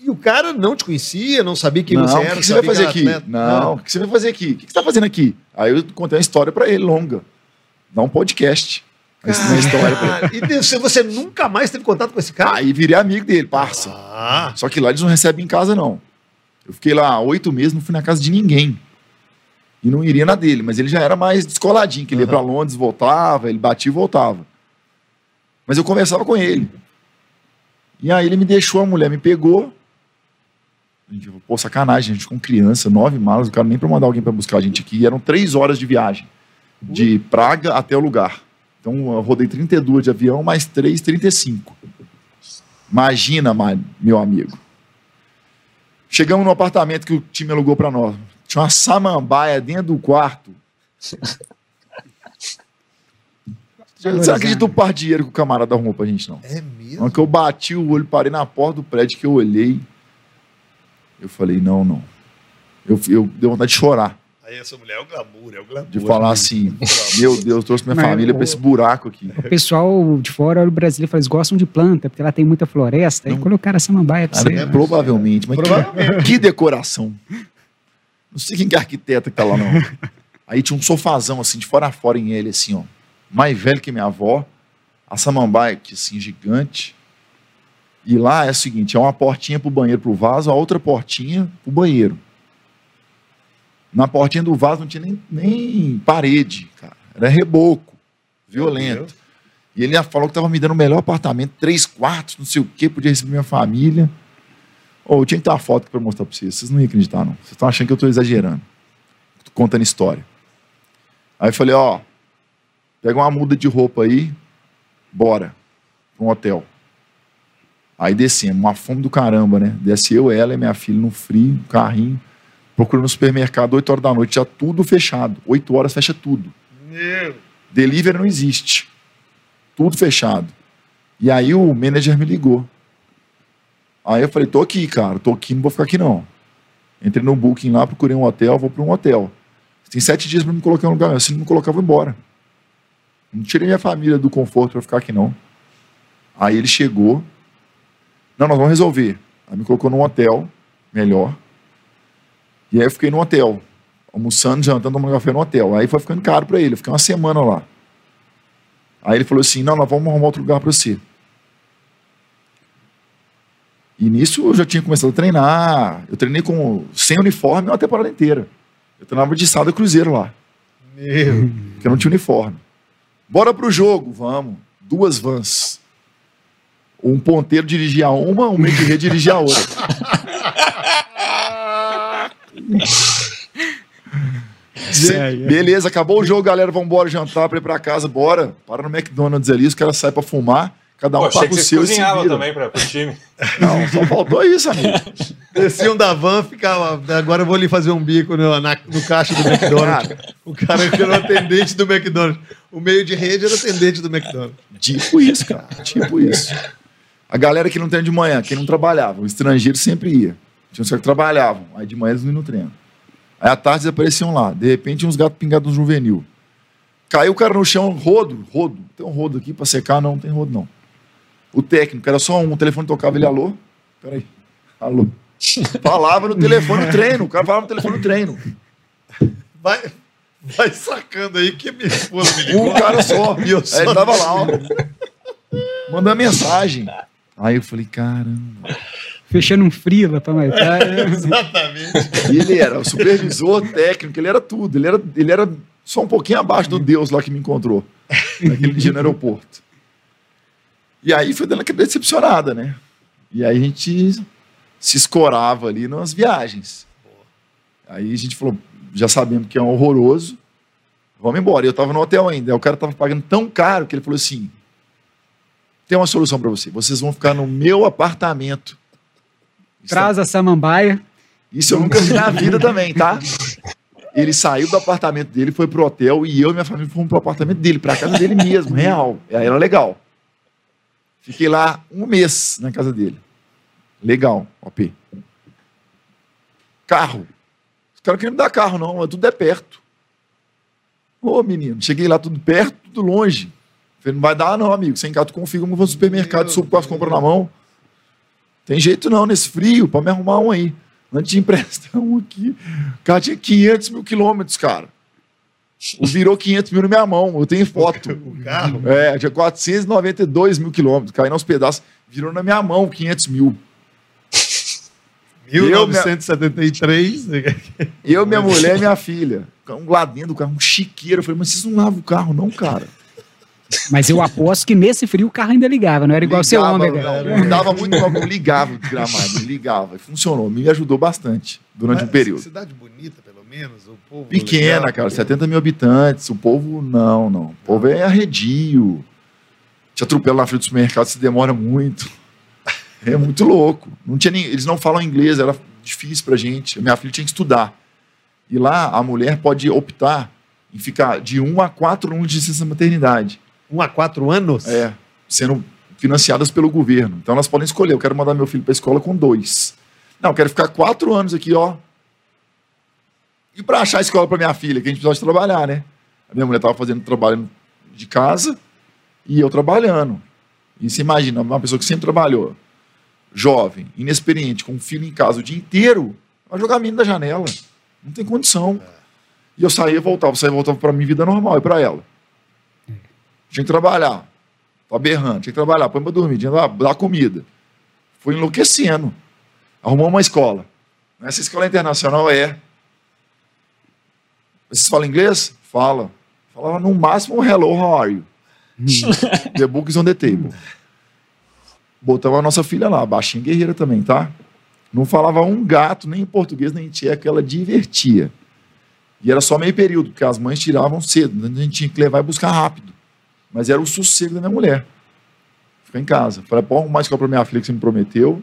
E o cara não te conhecia, não sabia quem não, você o era. que, que você vai fazer aqui? atleta. Não, o que você vai fazer aqui? O que você tá fazendo aqui? Aí eu contei uma história pra ele, longa. Dá um podcast. Aí ensinei a história e você- você nunca mais teve contato com esse cara? Aí virei amigo dele, parça. Ah, Só que lá eles não recebem em casa, não. Eu fiquei lá oito meses, não fui na casa de ninguém. E não iria na dele, mas ele já era mais descoladinho, que ele ia pra Londres, voltava, ele batia e voltava. Mas eu conversava com ele. E aí ele me deixou, a mulher me pegou. A gente falou, pô, sacanagem, a gente com criança, nove malas, o cara nem pra mandar alguém pra buscar a gente aqui. E eram três horas de viagem, de Praga até o lugar. Então eu rodei 32 de avião, mais três, 35. Imagina, ma- meu amigo. Chegamos no apartamento que o time alugou pra nós. Tinha uma samambaia dentro do quarto. *laughs* Você não acredita o par de dinheiro que o camarada arrumou pra gente, não? é Na mesmo? hora que eu bati o olho, parei na porta do prédio, que eu olhei, eu falei, não, não. Eu, eu dei vontade de chorar, Aí essa mulher é o glamour, é o glamour. de falar assim, meu Deus, trouxe minha Mas família o- pra esse buraco aqui. O pessoal de fora, olha o brasileiro, fala, eles gostam de planta, porque lá tem muita floresta. Aí Não. colocaram a samambaia pra você. é, provavelmente, mas que- Provavelmente. Que, decoração. Não sei quem que é arquiteto que tá lá, não. Aí tinha um sofazão, assim, de fora a fora em ele, assim, ó. Mais velho que minha avó. A samambaia, que assim, gigante. E lá é o seguinte, é uma portinha pro banheiro, pro vaso, a outra portinha pro banheiro. Na portinha do vaso não tinha nem, nem parede, cara. Era reboco. Violento. E ele falou que tava me dando o melhor apartamento, três quartos, não sei o quê, podia receber minha família. Ô, eu tinha que ter uma foto aqui pra mostrar pra vocês. Vocês não iam acreditar, não. Vocês estão achando que eu tô exagerando. Tô contando história. Aí eu falei, ó, pega uma muda de roupa aí, bora, pra um hotel. Aí descemos, uma fome do caramba, né? Desce eu, ela e minha filha no frio, no carrinho, procurando no supermercado, 8 horas da noite, já tudo fechado. 8 horas fecha tudo. Meu. Delivery não existe. Tudo fechado. E aí o manager me ligou. Aí eu falei, tô aqui, cara, tô aqui, não vou ficar aqui não. Entrei no booking lá, procurei um hotel, vou para um hotel. Tem sete dias para me colocar em um lugar. Se não me colocar, eu vou embora. Não tirei minha família do conforto para ficar aqui não. Aí ele chegou. Não, nós vamos resolver. Aí me colocou num hotel, melhor. E aí eu fiquei no hotel almoçando, jantando, tomando café no hotel. Aí foi ficando caro para ele, eu fiquei uma semana lá. Aí ele falou assim: não, nós vamos arrumar outro lugar para você. E nisso eu já tinha começado a treinar. Eu treinei com, sem uniforme uma temporada inteira. Eu treinava de sada cruzeiro lá, Meu. porque eu não tinha uniforme. Bora pro jogo, vamos. Duas vans. Um ponteiro dirigia uma, um meio de rede dirigia a outra. Beleza, acabou o jogo, galera. Vamos embora jantar pra ir pra casa. Bora. Para no McDonald's ali, os caras saem pra fumar. Cada um Pô, paga o seu e se vira. também para o time. Não, só faltou isso, amigo. Desciam da van, ficava. Agora eu vou ali fazer um bico no, na- no caixa do McDonald's. o cara que era o atendente do McDonald's. O meio de rede era atendente do McDonald's. Tipo isso, cara. Tipo isso. A galera que não treina de manhã, quem não trabalhava, o estrangeiro sempre ia. Tinha uns caras que trabalhavam, aí de manhã eles não iam no treino. Aí à tarde eles apareciam lá. De repente, uns gatos pingados no juvenil. Caiu o cara no chão, rodo, rodo. Tem um rodo aqui pra secar? Não, não tem rodo não. O técnico era só um, o telefone tocava ele, alô? Peraí, alô. *laughs* Falava no telefone no treino, o cara falava no telefone no treino. Vai, vai sacando aí que minha esposa me ligou. Um cara só. *laughs* E eu só ele tava lá, ó. Mandando mensagem. Aí eu falei, caramba. Fechando um frila pra marcar. *laughs* Exatamente. E ele era o supervisor técnico, ele era tudo. Ele era, ele era só um pouquinho abaixo do Deus lá que me encontrou. Naquele dia no aeroporto. E aí foi dando aquela decepcionada, né? E aí a gente se escorava ali nas viagens. Aí a gente falou, já sabemos que é um horroroso. Vamos embora. E eu tava no hotel ainda. Aí O cara tava pagando tão caro que ele falou assim: tem uma solução para você. Vocês vão ficar no meu apartamento. Traz a samambaia. isso eu nunca vi na vida também, tá? Ele saiu do apartamento dele, foi pro hotel e eu e minha família fomos pro apartamento dele, pra casa dele mesmo, *laughs* real. Aí era legal. Fiquei lá um mês na casa dele. Legal, OP. Carro. Os caras queriam me dar carro, não, mas tudo é perto. Ô, menino, cheguei lá tudo perto, tudo longe. Falei, não vai dar, não, amigo. Sem cá, tu configura um supermercado, subo com as compras na mão. Tem jeito não, nesse frio, pra me arrumar um aí. Antes de emprestar *laughs* um aqui. O cara tinha 500 mil quilômetros, cara. Virou 500 mil na minha mão, eu tenho foto. *laughs* O carro. É, tinha 492 mil quilômetros, caindo aos pedaços. Virou na minha mão 500 mil. 1973. Eu, minha mulher e minha filha. Um lá dentro do carro, um chiqueiro. Eu falei, mas vocês não lavam o carro, não, cara? Mas eu aposto que nesse frio o carro ainda ligava, não era igual o seu Ligava, ômega. Não, não dava muito mal, eu ligava o gramado, ligava. E funcionou, me ajudou bastante durante um período. Cidade bonita, pelo menos. O povo Pequena, legal. cara, 70 mil habitantes. O povo, não, não. O povo é arredio. Te atropela na frente do supermercado, se demora muito. É muito louco. Não tinha nem, eles não falam inglês, era difícil pra gente. Minha filha tinha que estudar. E lá a mulher pode optar em ficar de um a quatro anos de licença maternidade. Um a quatro anos? É, sendo financiadas pelo governo. Então elas podem escolher. Eu quero mandar meu filho para a escola com dois. Não, eu quero ficar quatro anos aqui, ó. E para achar a escola para minha filha, que a gente precisava de trabalhar, né? A minha mulher estava fazendo trabalho de casa e eu trabalhando. E você imagina, uma pessoa que sempre trabalhou, jovem, inexperiente, com um filho em casa o dia inteiro, vai jogar menino da janela. Não tem condição. E eu saía e voltava, saía e voltava para minha vida normal e para ela. Tinha que trabalhar. Tá berrando, tinha que trabalhar, põe pra dormir, tinha que dar, comida. Foi enlouquecendo. Arrumou uma escola. Essa escola internacional é. Vocês falam inglês? Fala. Falava no máximo hello, how are you? *laughs* the book is on the table. Botava a nossa filha lá, baixinha guerreira também, tá? Não falava um gato, nem em português, nem em tcheco, ela divertia. E era só meio período, porque as mães tiravam cedo, a gente tinha que levar e buscar rápido. Mas era o sossego da minha mulher. Ficar em casa. Falei, pode arrumar uma escola pra minha filha que você me prometeu.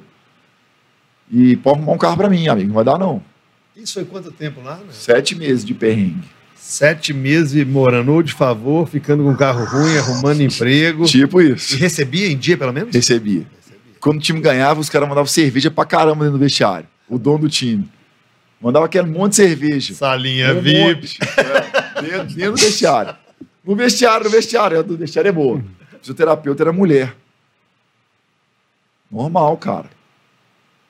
E pode arrumar um carro pra mim, amigo. Não vai dar, não. Isso foi quanto tempo lá? Né? Sete meses de perrengue. Sete meses morando de favor, ficando com carro ruim, arrumando emprego. Tipo E isso. recebia em dia, pelo menos? Recebia. Quando o time ganhava, os caras mandavam cerveja pra caramba dentro do vestiário. O dono do time. Mandava aquele monte de cerveja. Salinha Um VIP. monte. É, dentro, dentro do vestiário. No vestiário, no vestiário. A do vestiário é boa. O fisioterapeuta era mulher. Normal, cara.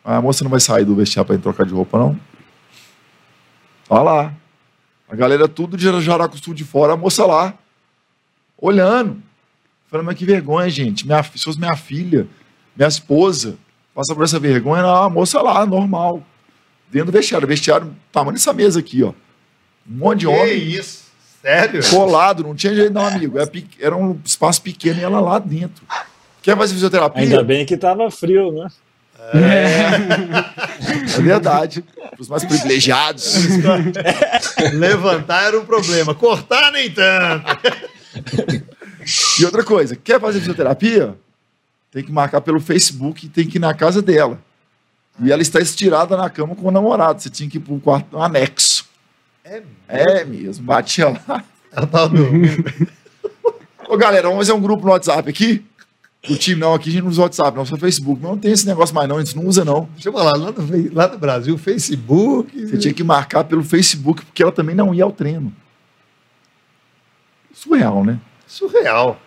A moça não vai sair do vestiário pra ir trocar de roupa, não? Tá lá. A galera tudo de Jaracuçu de fora, a moça lá, olhando. Falando, mas que vergonha, gente. Minha, se fosse minha filha, minha esposa, passa por essa vergonha, a moça lá, normal. Dentro do vestiário. Vestiário, tamanho dessa mesa aqui, ó. Um monte de Que homem isso? Sério? colado, não tinha jeito não, amigo. Era, pe- era um espaço pequeno e ela lá dentro. Quer fazer fisioterapia? Ainda bem que tava frio, né? É *laughs* verdade. Os mais privilegiados. *laughs* Levantar era um problema. Cortar nem tanto. *laughs* E outra coisa, quer fazer fisioterapia? Tem que marcar pelo Facebook e tem que ir na casa dela. E ela está estirada na cama com o namorado. Você tinha que ir para um quarto um anexo. É, É mesmo, batia lá. *laughs* ela tava dormindo. Ô galera, vamos fazer um grupo no WhatsApp aqui? O time não, aqui a gente não usa WhatsApp, não, só Facebook. Não tem esse negócio mais não, a gente não usa não. Deixa eu falar, lá no, lá no Brasil, Facebook. Você tinha que marcar pelo Facebook, porque ela também não ia ao treino. Surreal, né? Surreal.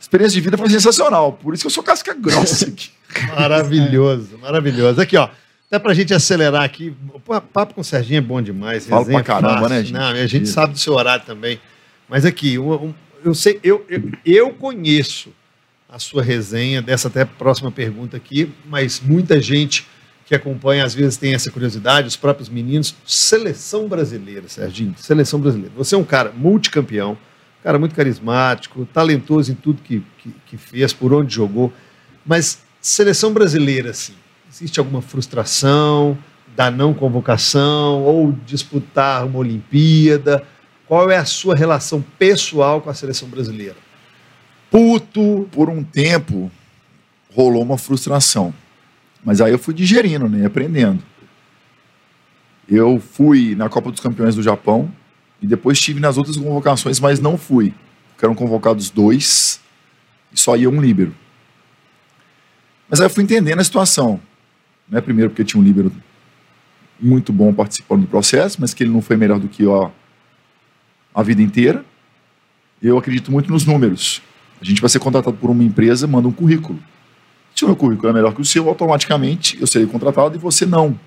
Experiência de vida foi sensacional. Por isso que eu sou casca grossa *laughs* aqui. Maravilhoso, maravilhoso. Aqui, ó. Até pra gente acelerar aqui, o pa- papo com o Serginho é bom demais. Resenha pra caramba, fácil. né, gente? Não, a gente Isso. sabe do seu horário também. Mas aqui, um- eu sei, eu, eu, eu conheço a sua resenha dessa até próxima pergunta aqui, mas muita gente que acompanha às vezes tem essa curiosidade, os próprios meninos. Seleção brasileira, Serginho, seleção brasileira. Você é um cara multicampeão, um cara muito carismático, talentoso em tudo que, que, que fez, por onde jogou, mas seleção brasileira, assim, existe alguma frustração, da não convocação ou disputar uma Olimpíada? Qual é a sua relação pessoal com a seleção brasileira? Puto. Por um tempo rolou uma frustração. Mas aí eu fui digerindo, né? Aprendendo. Eu fui na Copa dos Campeões do Japão e depois estive nas outras convocações, mas não fui. Ficaram convocados dois e só ia um líbero. Mas aí eu fui entendendo a situação. Não é primeiro porque tinha um líbero muito bom participando do processo, mas que ele não foi melhor do que eu a vida inteira. Eu acredito muito nos números. A gente vai ser contratado por uma empresa, manda um currículo. Se o meu currículo é melhor que o seu, automaticamente eu serei contratado e você não.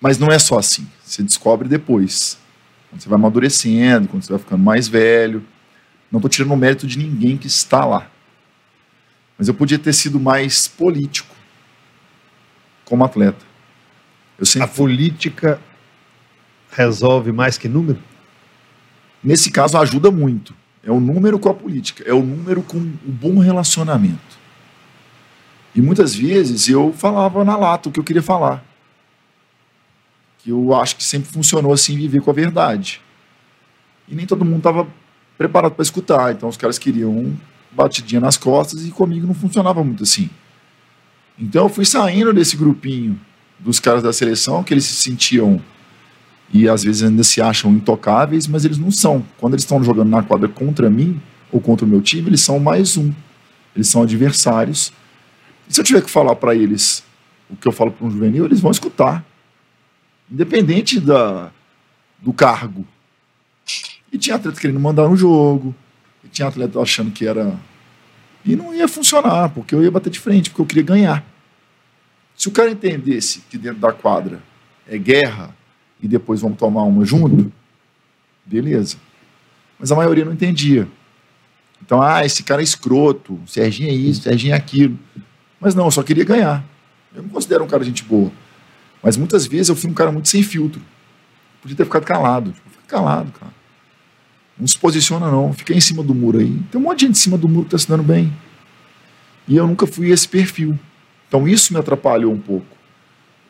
Mas não é só assim. Você descobre depois. Quando você vai amadurecendo, quando você vai ficando mais velho. Não estou tirando o mérito de ninguém que está lá. Mas eu podia ter sido mais político como atleta. Eu sempre... A política resolve mais que número? Nesse caso, ajuda muito. É o número com a política, é o número com o bom relacionamento. E muitas vezes eu falava na lata o que eu queria falar. Que eu acho que sempre funcionou assim, viver com a verdade. E nem todo mundo estava preparado para escutar. Então os caras queriam batidinha nas costas e comigo não funcionava muito assim. Então eu fui saindo desse grupinho dos caras da seleção, que eles se sentiam e às vezes ainda se acham intocáveis, mas eles não são. Quando eles estão jogando na quadra contra mim ou contra o meu time, eles são mais um. Eles são adversários. E se eu tiver que falar para eles o que eu falo para um juvenil, eles vão escutar. Independente da, do cargo. E tinha atleta querendo mandar no jogo, e tinha atleta achando que era. E não ia funcionar, porque eu ia bater de frente, porque eu queria ganhar. Se o cara entendesse que dentro da quadra é guerra, e depois vamos tomar uma junto, beleza. Mas a maioria não entendia. Então, ah, esse cara é escroto, Serginho é isso, Serginho é aquilo. Mas não, eu só queria ganhar. Eu não considero um cara gente boa. Mas muitas vezes eu fui um cara muito sem filtro. Podia ter ficado calado. Tipo, calado, cara. Não se posiciona, não. Fica em cima do muro aí. Tem um monte de gente em cima do muro que está se dando bem. E eu nunca fui esse perfil. Então isso me atrapalhou um pouco.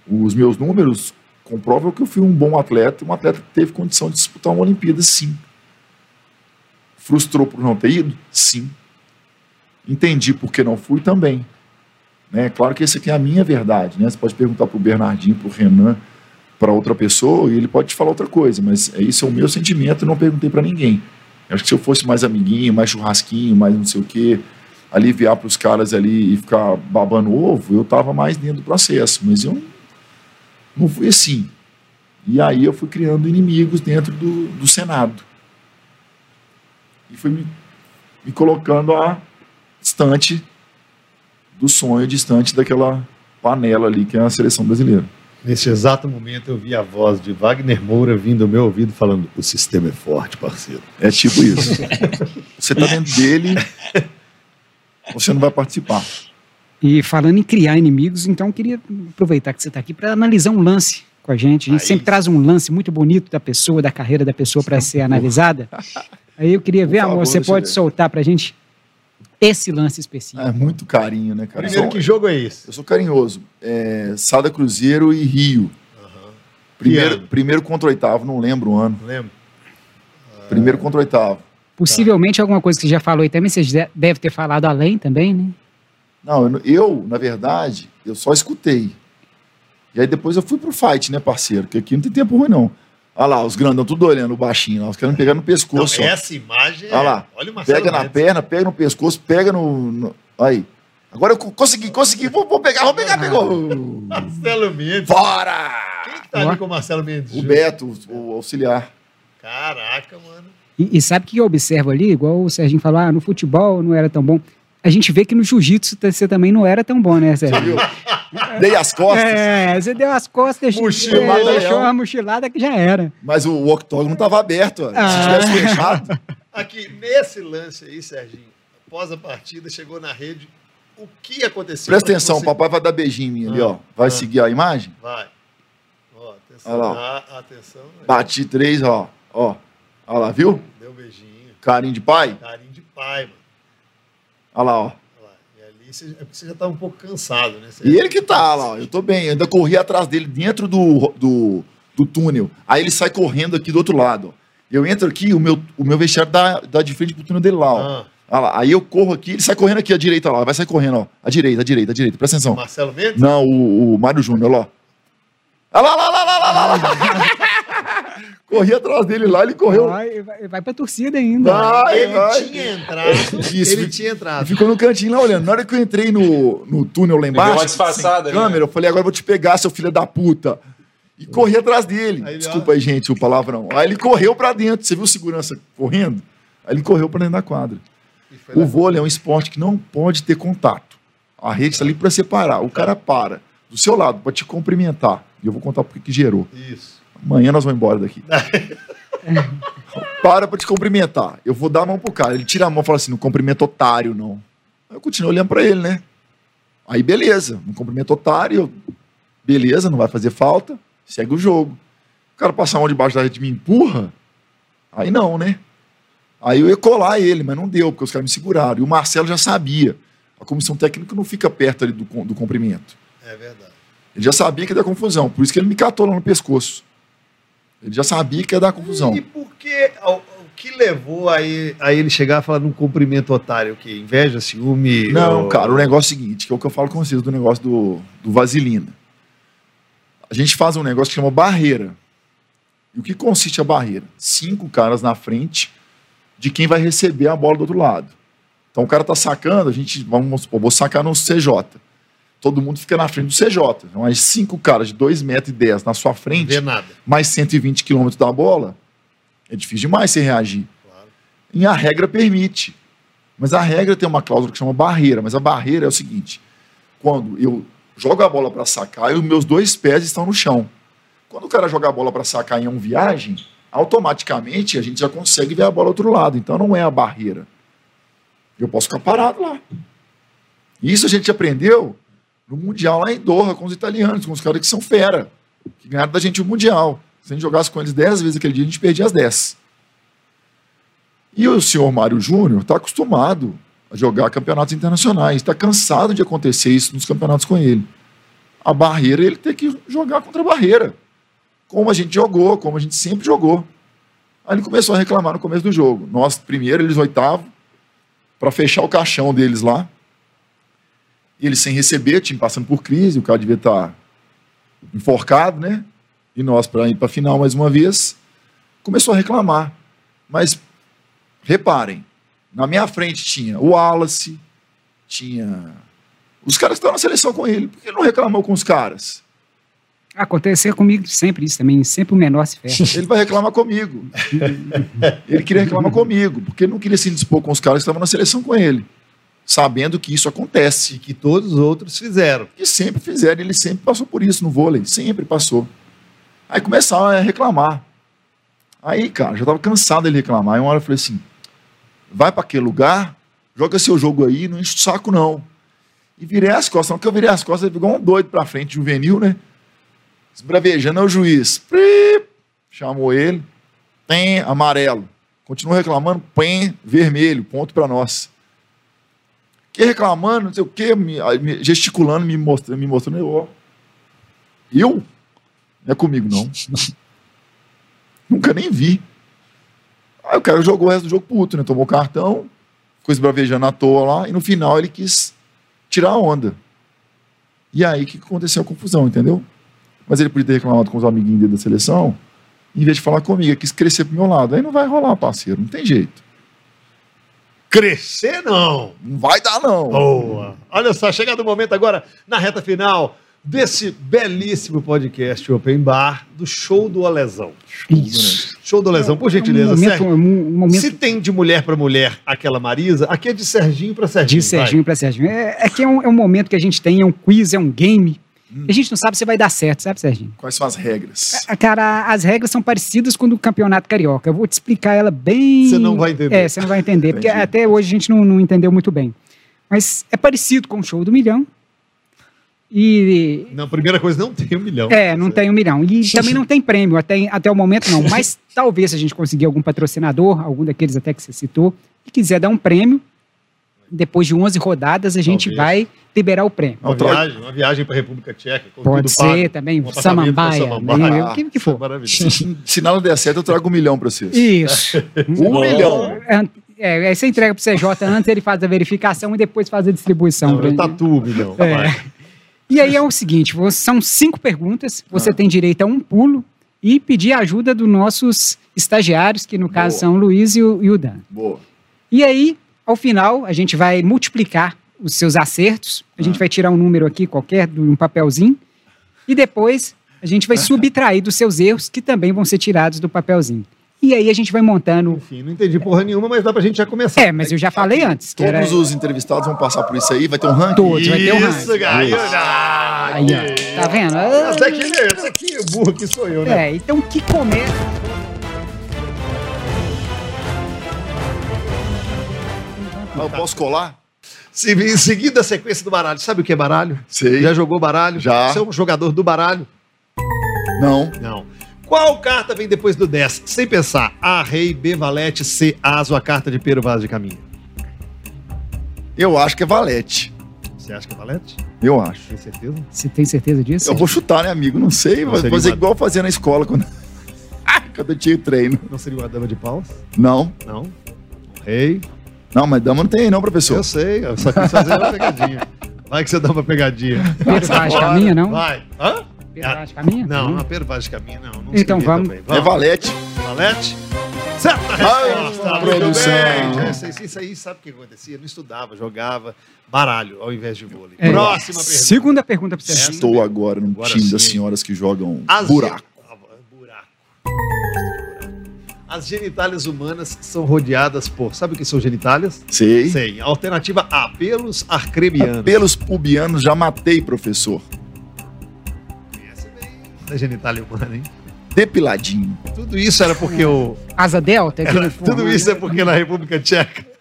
Os meus números comprova que eu fui um bom atleta, um atleta que teve condição de disputar uma Olimpíada, sim. Frustrou por não ter ido? Sim. Entendi por que não fui também. Né? Claro que essa aqui é a minha verdade. Né? Você pode perguntar para o Bernardinho, para o Renan, para outra pessoa, e ele pode te falar outra coisa, mas isso é o meu sentimento não perguntei para ninguém. Eu acho que se eu fosse mais amiguinho, mais churrasquinho, mais não sei o quê, aliviar para os caras ali e ficar babando ovo, eu estava mais dentro do processo. Mas eu não foi assim. E aí eu fui criando inimigos dentro do, do Senado. E fui me, me colocando a distante do sonho, distante daquela panela ali que é a seleção brasileira. Nesse exato momento eu vi a voz de Wagner Moura vindo ao meu ouvido falando: o sistema é forte, parceiro. É tipo isso. você está dentro dele, você não vai participar. E falando em criar inimigos, então queria aproveitar que você está aqui para analisar um lance com a gente. A gente Aí. sempre traz um lance muito bonito da pessoa, da carreira da pessoa para ser analisada. Aí eu queria ver, favor, amor, você pode ver. soltar para a gente esse lance específico. É muito carinho, né, cara? Primeiro, que jogo é esse? Eu sou carinhoso. É, Sada Cruzeiro e Rio. Uhum. Primeiro, primeiro contra o oitavo, não lembro o ano. Não lembro. Primeiro contra o oitavo. Possivelmente alguma coisa que você já falou aí também, você deve ter falado além também, né? Não, eu, na verdade, eu só escutei. E aí depois eu fui pro fight, né, parceiro? Porque aqui não tem tempo ruim, não. Olha lá, os grandão tudo olhando o baixinho lá, os caras pegar no pescoço. Não, essa imagem Olha lá, é... Olha o pega na perna, pega no pescoço, pega no... no... Aí. Agora eu consegui, consegui, vou, vou pegar, vou pegar, pegou. *laughs* Marcelo Mendes. Fora! Quem que tá ali com o Marcelo Mendes? O Beto, o, o auxiliar. Caraca, mano. E, e, sabe o que eu observo ali? Igual o Serginho falou, ah, no futebol não era tão bom a gente vê que no jiu-jitsu você também não era tão bom, né, Sérgio? *laughs* Dei as costas. É, você deu as costas, Mochilada, deixou uma mochilada que já era. Mas o, o octógono estava aberto, ah. se tivesse fechado. *laughs* Aqui, nesse lance aí, Serginho, após a partida, chegou na rede, o que aconteceu? Presta atenção, você... papai vai dar beijinho em mim ali, ó. Vai ah, seguir a imagem? Vai. Ó, atenção. Olha lá. Ah, atenção. Bati três, ó. Ó. Olha lá, viu? Deu um beijinho. Carinho de pai? Carinho de pai, mano. Olha lá, ó. você, é porque você já tá um pouco cansado, né? Você- E ele que tá lá, ó, eu tô bem. Eu ainda corri atrás dele dentro do, do, do túnel. Aí ele sai correndo aqui do outro lado. ó. Eu entro aqui, o meu, o meu vestiário dá, dá de frente pro túnel dele lá, ó. Ah, Olha lá. Aí eu corro aqui, ele sai correndo aqui à direita lá, vai sair correndo, ó. À direita, à direita, à direita. Presta atenção. Marcelo Mendes? Não, o, o Mário Júnior, olha lá. Olha lá, lá, lá, lá, lá, lá, lá. *laughs* Corri atrás dele lá, ele correu. Vai, vai, vai pra torcida ainda. Vai, Ele vai. tinha entrado. Isso, ele tinha entrado. ficou no cantinho lá olhando. Na hora que eu entrei no, no túnel lá deu embaixo, uma disfarçada ali, câmera, eu falei, agora eu vou te pegar, seu filho da puta. E corri atrás dele. Aí ele, Desculpa aí, gente, o palavrão. Aí ele correu pra dentro. Você viu o segurança correndo? Aí ele correu pra dentro da quadra. O lá. vôlei é um esporte que não pode ter contato. A rede está ali para separar. O cara para do seu lado para te cumprimentar. E eu vou contar porque que gerou. Isso. Amanhã nós vamos embora daqui. *laughs* para para te cumprimentar. Eu vou dar a mão pro cara. Ele tira a mão e fala assim: não cumprimento otário, não. Eu continuo olhando para ele, né? Aí beleza, não cumprimento otário. Beleza, não vai fazer falta. Segue o jogo. O cara passar a mão debaixo da rede e me empurra. Aí não, né? Aí eu ia colar ele, mas não deu, porque os caras me seguraram. E o Marcelo já sabia. A comissão técnica não fica perto ali do, do comprimento. É verdade. Ele já sabia que ia dar confusão, por isso que ele me catou lá no pescoço. Ele já sabia que ia dar confusão. E por que. O, que levou a ele, a ele chegar a falar num cumprimento otário? O quê? Inveja, ciúme? Não, ou- cara, o negócio é o seguinte, que é o que eu falo com vocês do negócio do, do vaselina. A gente faz um negócio que chama barreira. E o que consiste a barreira? Cinco caras na frente de quem vai receber a bola do outro lado. Então o cara tá sacando, a gente, vamos supor, vou sacar no CJ. Todo mundo fica na frente do CJ. Então, as cinco caras de 2,10 metros e dez na sua frente, vê nada. mais 120 quilômetros da bola, é difícil demais você reagir. Claro. E a regra permite. Mas a regra tem uma cláusula que chama barreira. Mas a barreira é o seguinte: quando eu jogo a bola para sacar e os meus dois pés estão no chão. Quando o cara joga a bola para sacar em uma viagem, automaticamente a gente já consegue ver a bola do outro lado. Então não é a barreira. Eu posso ficar parado lá. Isso a gente aprendeu no Mundial lá em Doha com os italianos, com os caras que são fera, que ganharam da gente o Mundial. Se a gente jogasse com eles 10 vezes aquele dia, a gente perdia as 10. E o senhor Mário Júnior está acostumado a jogar campeonatos internacionais, está cansado de acontecer isso nos campeonatos com ele. A barreira, ele tem que jogar contra a barreira. Como a gente jogou, como a gente sempre jogou. Aí ele começou a reclamar no começo do jogo. Nós, primeiro, eles oitavo, para fechar o caixão deles lá. E eles sem receber, time passando por crise, o cara devia estar enforcado, né? E nós, para ir para a final mais uma vez, começou a reclamar. Mas reparem, na minha frente tinha o Wallace, tinha os caras que estavam na seleção com ele. Por que ele não reclamou com os caras? Acontecer comigo sempre isso também, sempre o menor se ferra. Ele vai reclamar comigo. *laughs* Ele queria reclamar comigo, porque ele não queria se indispor com os caras que estavam na seleção com ele, sabendo que isso acontece. Que todos os outros fizeram. E sempre fizeram, ele sempre passou por isso no vôlei, sempre passou. Aí começaram a reclamar. Aí, cara, já tava cansado dele reclamar. Aí uma hora eu falei assim: vai para aquele lugar, joga seu jogo aí, não enche o saco não. E virei as costas, não que eu virei as costas, ele ficou um doido pra frente, juvenil, né? Esbravejando é o juiz. Prip, chamou ele, tem amarelo. Continuou reclamando, pem, vermelho, ponto para nós. Que reclamando, não sei o quê, me- gesticulando, me mostrando, me mostrando, eu, ó. Eu? Não é comigo, não. *laughs* Nunca nem vi. Aí o cara jogou o resto do jogo puto, né? Tomou cartão, ficou esbravejando à toa lá, e no final ele quis tirar a onda. E aí que aconteceu a confusão, entendeu? Mas ele podia ter reclamado com os amiguinhos dele da seleção, em vez de falar comigo, ele quis crescer pro meu lado. Aí não vai rolar, parceiro, não tem jeito. Crescer, não. Não vai dar, não. Boa. Olha só, chegado o momento agora, na reta final desse belíssimo podcast Open Bar, do Show do Olezão. Isso. Show do Olezão, por gentileza, Um momento, Sérgio. um, um momento Se tem de mulher para mulher aquela Marisa, aqui é de Serginho para Serginho. de Serginho para Serginho. É, é que é um, é um momento que a gente tem, é um quiz, é um game. Hum. A gente não sabe se vai dar certo, sabe, Serginho? Quais são as regras? Ah, Cara, as regras são parecidas com o do Campeonato Carioca. Eu vou te explicar ela bem. Você não vai entender. É, você não vai entender, porque até hoje a gente não, não entendeu muito bem. Mas é parecido com o show do milhão. E. Não, primeira coisa, não tem um milhão. É, não tem um milhão. E também não tem prêmio, até, até o momento não. Mas talvez se a gente conseguir algum patrocinador, algum daqueles até que você citou, e quiser dar um prêmio, depois de 11 rodadas, a gente Talvez. vai liberar o prêmio. Uma Não, viagem, uma viagem para a República Tcheca. com Pode tudo ser pago. também, Um Samambaia, Samambaia. né, o que, que é for. maravilhoso. Se, se nada der certo, eu trago um milhão pra vocês. Isso. *laughs* Um Bom. milhão. É, aí você entrega pro CJ antes, ele faz a verificação e depois faz a distribuição. Não, gente. tatuo, milhão. É. E aí é o seguinte, são cinco perguntas, você Ah. tem direito a um pulo e pedir a ajuda dos nossos estagiários, que no caso Boa. são o Luiz e o, e o Dan. Boa. E aí, ao final, a gente vai multiplicar os seus acertos, a gente vai tirar um número aqui qualquer, de um papelzinho, e depois a gente vai subtrair dos seus erros, que também vão ser tirados do papelzinho. E aí a gente vai montando... Enfim, não entendi porra nenhuma, mas dá pra gente já começar. É, mas eu já falei antes. que era- Todos os entrevistados vão passar por isso aí, vai ter um ranking. Todos, vai ter um ranking. Isso, garoto. Aí, ó, tá vendo? Essa aqui, essa aqui, o burro que sou eu, né? É, então que começa... eu posso colar? Se, em seguida a sequência do baralho. Sabe o que é baralho? Sei. Já jogou baralho? Já. Você é um jogador do baralho? Não. Não. Qual carta vem depois do 10? Sem pensar. A, rei, B, valete, C, aso, a carta de Pero Vaz de Caminho. Eu acho que é valete. Você acha que é valete? Eu acho. Tem certeza? Você tem certeza disso? Eu vou chutar, né, amigo? Não sei. Não Vou fazer uma- igual fazia na escola quando, *laughs* quando eu tinha treino. Não seria uma dama de paus? Não. Não. Um rei? Não, mas dama não tem aí, não, professor. Eu sei, eu só quis fazer uma pegadinha. Vai que você dá uma pegadinha. De Caminho, não? Vai. Hã? De Caminho? Não, não é Pedro Vaz de Caminho, não. não Então vamos. também. É valete. Valete? Certa resposta. Muito produção. bem. Sei, Isso aí, sabe o que acontecia? Eu não estudava, jogava baralho ao invés de vôlei. É. Próxima pergunta. Segunda pergunta pra você. Estou agora num Agora time sim. das senhoras que jogam As buraco. As genitálias humanas são rodeadas por. Sabe o que são genitálias? Sei. Sei. Alternativa A, pelos arcrebianos. Pelos pubianos já matei, professor. Conhece bem da genitália humana, hein? Depiladinho. Tudo isso era porque o. Asa Delta? no fundo. Tudo isso é porque na República Tcheca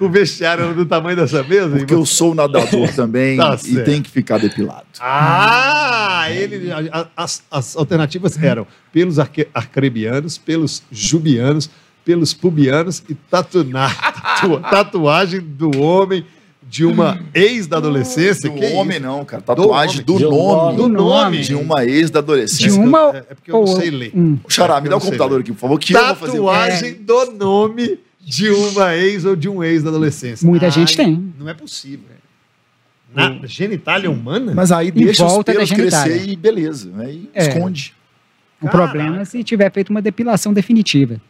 o vestiário era do tamanho dessa mesa. Porque eu sou nadador *laughs* também Tá e tem que ficar depilado. Ah, ele, as, as alternativas eram pelos arque, arcrebianos, pelos jubianos, pelos pubianos e tatunar, *laughs* tatu- tatuagem do homem de uma ex da adolescência. Do que homem isso? não, cara. Tatuagem Do do, nome. Do nome. De uma ex da De adolescência. uma É, é porque eu não sei ler. Hum. Xará, me dá o computador ler. aqui, por favor, que eu vou fazer. Tatuagem do nome de uma ex ou de um ex da adolescência. Muita Ai, gente tem. Não é possível. Na genitália humana? Mas aí deixa os volta da pelos crescer e beleza. Aí É. esconde. O Caraca. problema é se tiver feito uma depilação definitiva.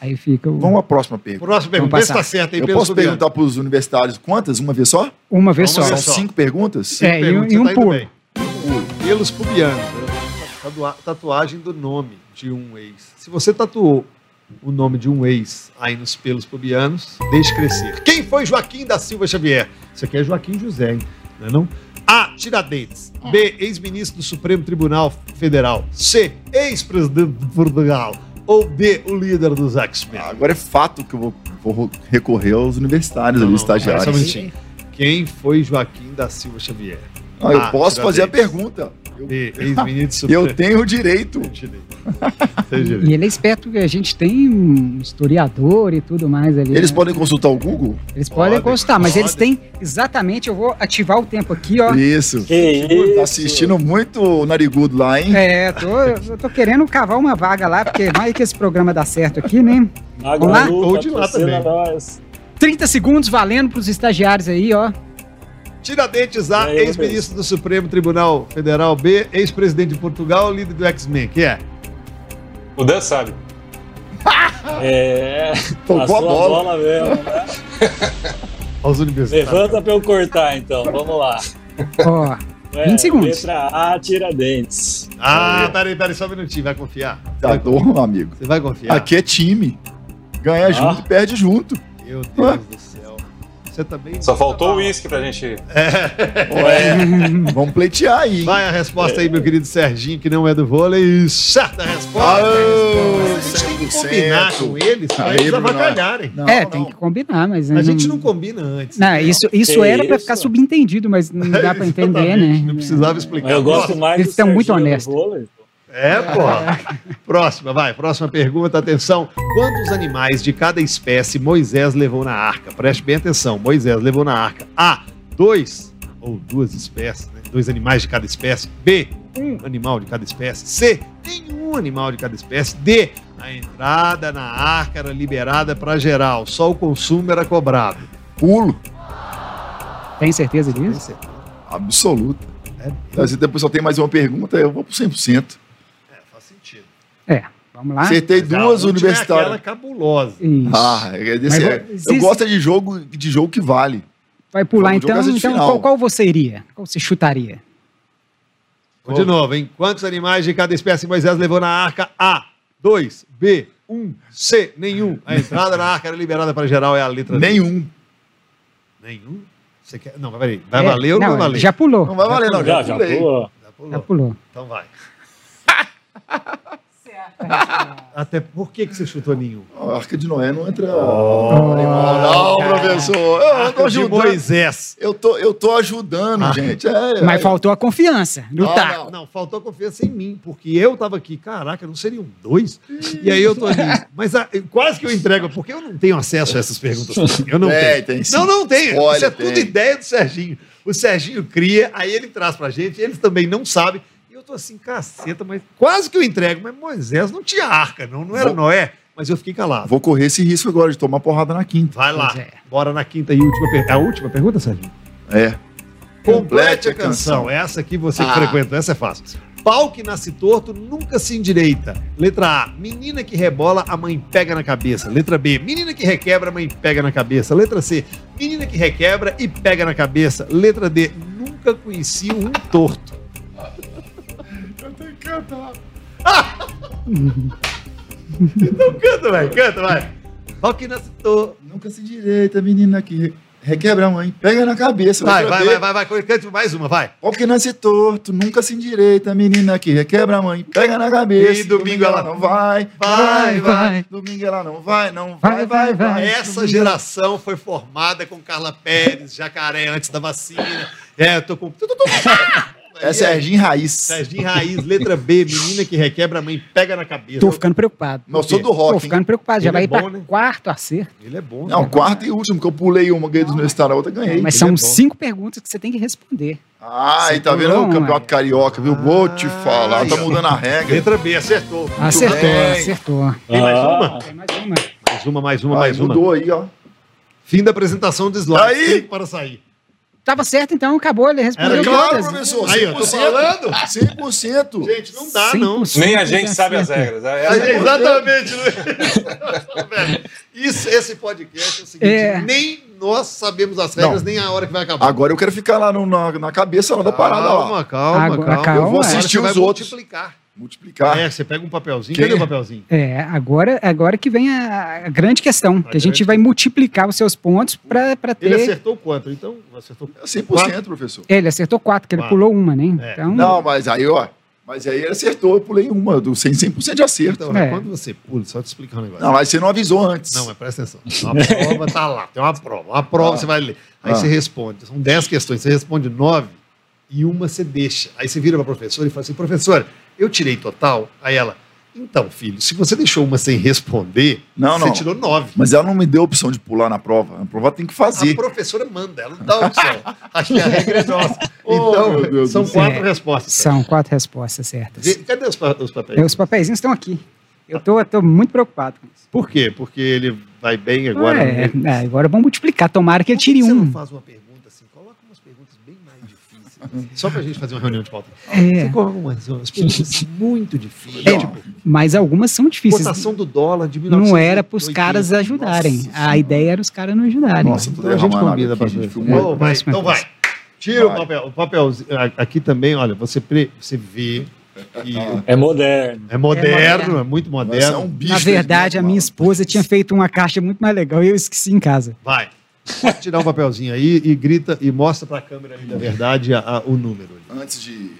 Aí fica o- Vamos à próxima pergunta. Próxima pergunta. Vê se tá passar. certo aí, Eu posso perguntar para os universitários quantas? Uma vez só? uma vez Vamos só. São cinco perguntas? É, e um- Pergunta, e um tá indo pulo. bem. Pelos pubianos. Tatua- Tatuagem do nome de um ex. Se você tatuou o nome de um ex aí nos pelos pubianos, deixe crescer. Quem foi Joaquim da Silva Xavier? Isso aqui é Joaquim José, hein? Não é não? A. Tiradentes. B. Ex-ministro do Supremo Tribunal Federal. C. Ex-presidente de Portugal. Ou D. O líder dos X-Men. Ah, agora é fato que eu vou, vou recorrer aos universitários Não, ali, não, estagiários. Quem foi Joaquim da Silva Xavier? Ah, eu Ah, posso fazer a pergunta. Eu, *laughs* eu tenho o direito. E ele é esperto, que a gente tem um historiador e tudo mais ali. Eles né? podem consultar o Google? Eles podem Podem, gostar, mas eles têm exatamente. Eu vou ativar o tempo aqui, ó. Isso. Que Tá isso? assistindo muito o narigudo lá, hein? É, tô, eu tô querendo cavar uma vaga lá, porque vai que esse programa dá certo aqui, né? Vamos lá? Ou de lá também. nós. 30 segundos valendo pros estagiários aí, ó. Tiradentes A, ex-ministro do Supremo Tribunal Federal B, ex-presidente de Portugal, líder do X-Men, que é? O Dan sabe. *laughs* É. Tocou a passou bola. mesmo. né? Aos universitários. Levanta pra eu cortar, então. Vamos lá. Ó, É, 20 segundos. Letra A, Tiradentes. Ah, peraí, peraí, só um minutinho, vai confiar. Tá bom, amigo. você vai confiar? Aqui é time. Ganha Ah. junto e perde junto. Meu Deus do céu. Você também... Só faltou o uísque pra gente. Ué, *laughs* vamos pleitear aí. hein? Vai a resposta aí, meu querido Serginho, que não é do vôlei. Certa resposta. Aô, a gente tem que 100%. combinar com eles pra Aí, eles avacalharem. Não, é, não. tem que combinar, mas. A gente não combina antes. Não, isso, isso Que era pra isso? ficar subentendido, mas não dá pra *laughs* entender, né? Não precisava explicar. Mas eu gosto mais Eles do são muito honestos. É, porra. Próxima, vai. Próxima pergunta, atenção. Quantos animais de cada espécie Moisés levou na arca? Preste bem atenção. Moisés levou na arca A, dois ou duas espécies, né? Dois animais de cada espécie. B, um animal de cada espécie. C, nenhum animal de cada espécie. D, a entrada na arca era liberada para geral, só o consumo era cobrado. Pulo. Tem certeza Tem disso? certeza? Absoluta. É, depois só tem mais uma pergunta, eu vou pro 100%. É. É, vamos lá. Acertei Mas duas É universitárias. aquela cabulosa. Isso. Ah, é desse, Mas é. vou- eu gosto de jogo, de jogo que vale. Vai pular então. Então, qual, qual você iria? Qual você chutaria? Vou de novo, hein? Quantos animais de cada espécie Moisés levou na arca? A, 2, B, 1, C, nenhum. A entrada na arca era liberada para geral, é a letra D. Nenhum. Nenhum? Você quer? Não, vai valer. Vai É, valer ou não, vai valer? Já pulou. Não vai valer, não. Já, Já, já, pulei. pulou. Já pulou. Já pulou. Então vai. *laughs* *laughs* Até por que, que você chutou nenhum? A Arca de Noé não entra. Oh, não, cara. professor. Eu, tô Arca de ajudando. Moisés. Eu tô, eu tô ajudando, Ah. gente. É, Mas é. faltou a confiança no Não, taco. Não, faltou confiança em mim, porque eu tava aqui, caraca, não seriam dois? E aí eu tô ali. Mas ah, quase que eu entrego, porque eu não tenho acesso a essas perguntas. Eu não Tem, tenho. tem sim. Não, não tenho. Olha, Isso é tem. tudo ideia do Serginho. O Serginho cria, aí ele traz pra gente, eles também não sabem. Eu tô assim, caceta, mas quase que eu entrego. Mas Moisés não tinha arca, não, não era Vou- Noé. Mas eu fiquei calado. Vou correr esse risco agora de tomar porrada na quinta. Vai lá. É. Bora na quinta e última pergunta. A última pergunta, Serginho? É. Complete a canção. Essa aqui você que Ah. frequenta, essa é fácil. Pau que nasce torto nunca se endireita. Letra A. Menina que rebola, a mãe pega na cabeça. Letra B. Menina que requebra, a mãe pega na cabeça. Letra C. Menina que requebra e pega na cabeça. Letra D. Nunca conheci um torto. Que cantar. *laughs* Então canta, vai, canta, vai. Nasce torto. Nunca se direita, menina que re- requebra a mãe. Pega na cabeça. Vai, vai, vai, vai, vai, cante mais uma, vai. Que nasce torto, nunca se endireita, menina que requebra a mãe, pega na cabeça. E domingo ela não vai, vai, vai. Domingo ela não vai, não vai, Vai, vai, vai, vai. Essa geração foi formada com Carla Pérez, Jacaré antes da vacina. É, eu tô com. É Serginho Raiz. Serginho Raiz, letra B, menina que requebra a mãe, pega na cabeça. Tô ficando preocupado. Não, eu sou do rock, Tô hein? ficando preocupado. Já Ele vai é ir pra né? quarto acerto. Ele é bom. Não, né? quarto e último, que eu pulei uma, ganhei do universitário, a outra ganhei. Mas ele são é cinco perguntas que você tem que responder. Ah, e tá vendo o campeonato carioca, viu? Vou te falar, Aí, tá mudando a regra. Letra B, acertou. Acertou, bem. acertou. Tem mais Ah, uma? Tem mais uma. Mais uma, mais uma, mais uma. mudou aí, ó. Fim da apresentação do slide. Aí. Clique para sair. Tava certo, então acabou. Ele respondeu Era Claro, todas. professor, 100%. Aí, eu tô falando. 100%. Gente, não dá, não. 100% Nem a gente de sabe as regras. É Exatamente, Luiz. *laughs* Velho, Isso, esse podcast é o seguinte: É. nem nós sabemos as regras, Não. nem a hora que vai acabar. Agora eu quero ficar lá no- na, na cabeça lá da parada lá. Calma, calma, calma. calma. Eu vou assistir os outros. multiplicar. Multiplicar. É, você pega um papelzinho. Quem? Cadê o papelzinho? É, agora, agora que vem a, a grande questão, que a gente grande- vai multiplicar os seus pontos para ter... Ele acertou quanto? Então, acertou. 100%, professor. Ele acertou quatro, que ele Quatro. pulou uma, né? É. Então, Não, mas aí, ó. Mas aí ele acertou, eu pulei uma, do 100%, 100 de acerto. Então, É. quando você pula, só te explicar um negócio. Não, mas você não avisou antes. Não, mas presta atenção. Uma prova tá lá, tem uma prova. Uma prova Ah. você vai ler. Aí Ah. você responde. São 10 questões. Você responde 9 e uma você deixa. Aí você vira pra professora e fala assim: professora, eu tirei total. Aí ela, então, filho, se você deixou uma sem responder, Não, você não. tirou 9. Mas ela não me deu a opção de pular na prova. A prova tem que A fazer. professora manda, ela não dá opção. Aqui a *laughs* regra é nossa. Oh, Então, Deus são quatro É. respostas. são quatro respostas certas. Cadê os, os papéis? É, Os papeizinhos estão aqui. Eu tô, tô muito preocupado com isso. Por quê? Porque ele vai bem agora. é, né? é, agora vamos multiplicar. Tomara que ele tire você um. não faz uma pergunta assim? Coloca umas perguntas bem mais *laughs* só pra gente fazer uma reunião de pauta. É. Você coloca umas, umas perguntas muito difíceis. É, tipo, Mas algumas são difíceis. cotação do dólar de Não era para os 1980. caras ajudarem. Nossa a ideia era os caras não ajudarem. Nossa, Então a gente combina, pastor. gente, filmou. Ô, vai, então vai. Tira o Vai. papel. O papelzinho. a- Aqui também, olha, você, pre- você vê que é moderno. é moderno, moderno. é muito Mas é moderno. um bicho Na verdade, a minha esposa tinha feito uma caixa muito mais legal e eu esqueci em casa. Vai. Pode tirar um papelzinho aí e grita e mostra pra câmera ali, na verdade, a- a- o número. ali. Antes de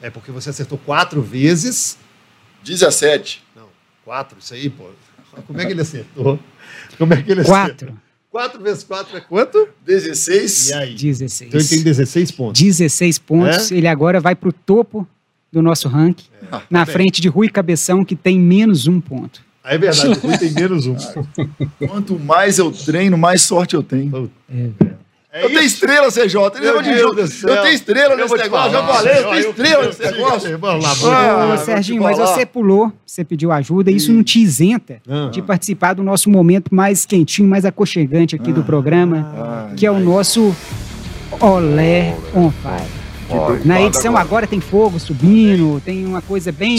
É porque você acertou quatro vezes. 17. Não, quatro, isso aí, pô. Como é que ele acertou? Como é que ele acertou? Quatro. Quatro vezes quatro é quanto? 16. E aí? 16. Então ele tem 16 pontos. 16 pontos. É? Ele agora vai pro topo do nosso ranking, na bem. frente de Rui Cabeção, que tem menos um ponto. É verdade, o Rui tem menos um. *laughs* Quanto mais eu treino, mais sorte eu tenho. É eu tenho estrela, CJ. Meu Deus do céu. Eu tenho estrela Eu nesse negócio. falar. Já falei, eu tenho estrela nesse negócio. Vamos lá, Ah, vamos. Serginho, mas você pulou, você pediu ajuda, isso não te isenta Ah. de participar do nosso momento mais quentinho, mais aconchegante aqui do programa, Ai, que é o nosso Olé on Fire. Na edição agora tem fogo subindo, tem uma coisa bem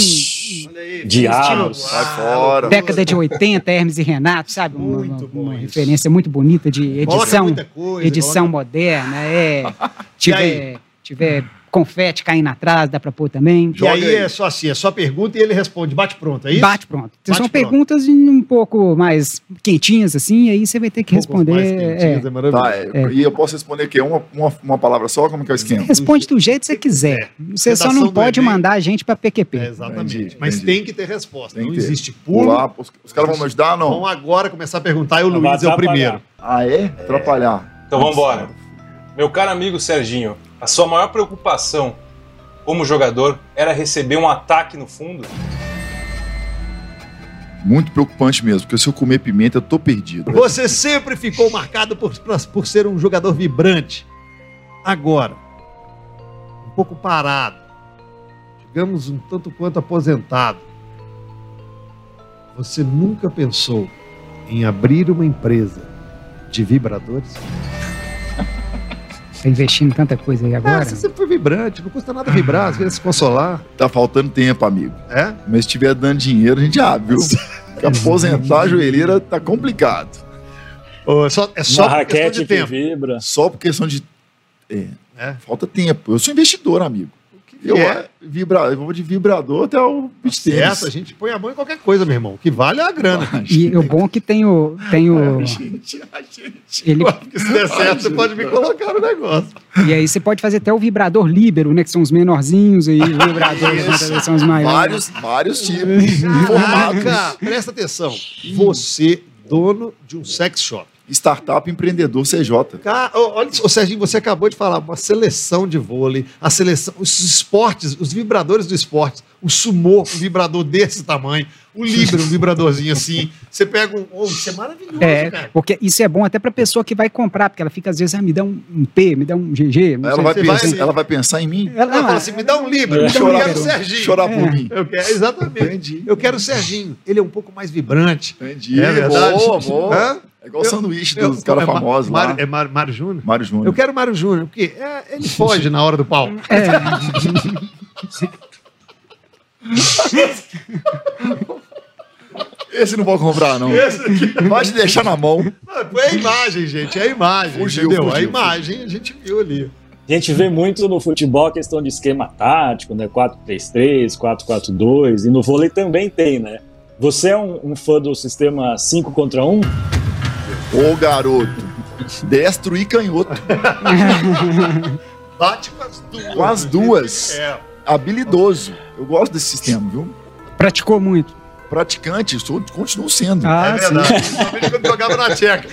Olha aí. Diabos. Sai fora. década de 80, Hermes e Renato, sabe? Uma, Muito uma- uma isso. referência muito bonita de edição, coisa, edição moderna, é. *laughs* Tiver, tiver confete caindo atrás, dá pra pôr também. E aí, aí. é só assim, é só pergunta e ele responde, bate pronto, é isso? Bate pronto. São Bate pronto. perguntas um pouco mais quentinhas, assim, aí você vai ter que Um pouco mais responder. quentinhas, é. é maravilhoso. Tá, é, E eu posso responder o quê? Uma, uma, uma palavra só? Como que é o esquema? Responde do jeito que você quiser. Você só não pode Enem. mandar a gente pra PQP. É, exatamente. Entendi, Mas entendi. tem que ter resposta. Tem não que ter. existe pulo. Pular, os, os caras vão me ajudar? Não. Vamos agora começar a perguntar e o Luiz é o primeiro. Ah, é? Atrapalhar. Então vamos embora. Meu caro amigo Serginho, a sua maior preocupação como jogador era receber um ataque no fundo? Muito preocupante mesmo, porque se eu comer pimenta, eu tô perdido. Você sempre ficou marcado por, por ser um jogador vibrante. Agora, um pouco parado, digamos um tanto quanto aposentado, você nunca pensou em abrir uma empresa de vibradores? Tá investindo em tanta coisa aí Ah, agora. você sempre foi vibrante, não custa nada vibrar, às vezes se consolar. Tá faltando tempo, amigo. É? Mas se tiver dando dinheiro, a gente abre, viu? Porque aposentar a joelheira tá complicado. Ou é só, é só Uma por questão raquete de que tempo. vibra. Só por questão de. É, É. falta tempo. Eu sou investidor, amigo. Eu, é. vibra, eu vou de vibrador até o beach Certo, tênis. a gente põe a mão em qualquer coisa, meu irmão. O que vale é a grana. *laughs* E o bom é que tem o. Tem o *laughs* Ai, gente, ai, gente. ele, Porque se der certo, você pode me colocar no negócio. e aí você pode fazer até o vibrador líbero, né? Que são os menorzinhos aí, *laughs* os vibradores né, são os maiores. Vários, vários tipos. Caraca, presta atenção. Você, dono de um sex shop. Startup empreendedor CJ. Cara, olha, ô Serginho, você acabou de falar, uma seleção de vôlei, a seleção, os esportes, os vibradores do esporte, o sumô, um vibrador desse tamanho, o Libra, um vibradorzinho assim. Você pega um. Oh, isso é maravilhoso, É, cara. porque isso é bom até pra pessoa que vai comprar, porque ela fica às vezes, ah, me dá um, um P, me dá um GG. não Ela sei vai, vai pensar, assim. ela vai pensar em mim? Ela, Ela não, fala assim: me dá um Libra, eu chorar, quero o Serginho. chorar por É. mim. Eu quero, exatamente. Entendi. Eu quero o Serginho. Ele é um pouco mais vibrante. Entendi. É verdade. Boa, boa. Hã? É igual o sanduíche Eu- dos caras é famosos lá. Mário, é Mário, Mário Júnior? Mário Júnior. Eu quero o Mário Júnior, porque é, ele foge na hora do pau. É, *laughs* Esse não vou comprar, não. Te deixar na mão. Ah, Foi a imagem, gente. É a imagem. Fugiu, entendeu? a fugiu, imagem a gente viu ali. A gente vê muito no futebol a questão de esquema tático, né? 4-3-3, 4-4-2, e no vôlei também tem, né? Você é um, um fã do sistema 5 contra 1? Ô, garoto. Destro e canhoto. *laughs* Bate com as duas. Com as duas. É. Habilidoso. Eu gosto desse sistema, viu? praticou muito. Praticante, sou, continuo sendo. Ah, é sim. verdade. *laughs* Principalmente quando jogava na tcheca.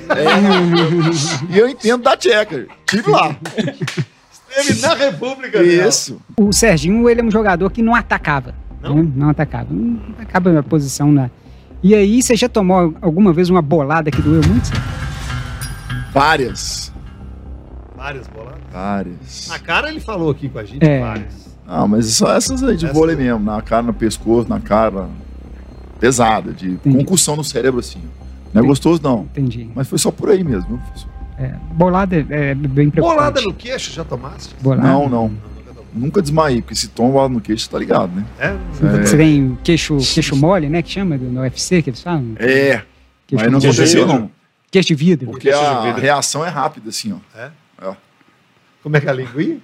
E eu entendo da tcheca. Tive lá. Ele na República. dela. Isso. O Serginho, ele é um jogador que não atacava. Não? né? Não atacava. Não acaba a posição na. E aí, você já tomou alguma vez uma bolada que doeu muito? Várias. Várias boladas. Várias. Na cara ele falou aqui com a gente, É. várias. Ah, mas só essas aí de Essa- vôlei mesmo. Na cara, no pescoço, na cara. Pesada, de Entendi. concussão no cérebro, assim. Não é gostoso, não. Entendi. Mas foi só por aí mesmo. viu, professor? É, bolada é, é bem preocupante. Bolada no queixo, já tomaste? Bolada. Não, não. Nunca desmaiei, porque se toma no queixo, tá ligado, né? É? Você tem queixo, queixo mole, né? Que chama no UFC, que eles falam? É, Queixo, mas não aconteceu, não. queixo de vidro. Porque Queixo de a vidro. reação é rápida, assim, ó. Como é que é a linguinha?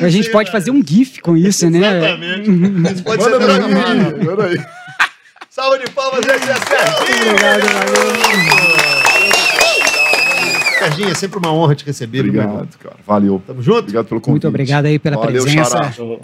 A gente pode fazer um GIF com isso, né? Exatamente. Isso pode ser Manda pra programado. mim, manda aí. Salve de palmas, esse é Serginho. Obrigado, Serginho, é sempre uma honra te receber. irmão. Obrigado, cara. Valeu. Tamo junto? Obrigado pelo convite. Muito obrigado aí pela Valeu, presença. Xará.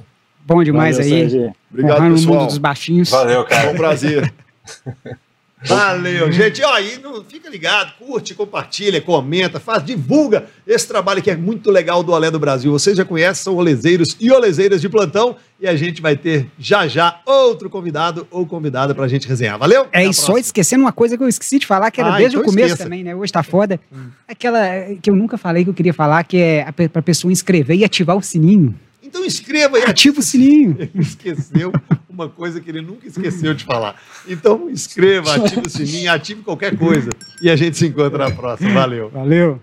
Bom demais Valeu, aí. Serginho. Obrigado, honrando pessoal. mundo dos baixinhos. Valeu, Foi cara. um prazer. *laughs* Valeu, gente. Ó, aí não, fica ligado, curte, compartilha, comenta, faz, divulga esse trabalho que é muito legal do Olé do Brasil. Vocês já conhecem, são olezeiros e olezeiras de plantão. E a gente vai ter já já outro convidado ou convidada pra gente resenhar. Valeu? É, e só esquecendo uma coisa que eu esqueci de falar, que era Ah, desde então o começo esqueça. também, né? Hoje tá foda. Aquela que eu nunca falei que eu queria falar, que é pra pessoa inscrever e ativar o sininho. Então escreva aí. Ativa o sininho. *laughs* Ele esqueceu uma coisa que ele nunca esqueceu de falar. Então escreva, ative o sininho, ative qualquer coisa. E a gente se encontra na próxima. Valeu. Valeu.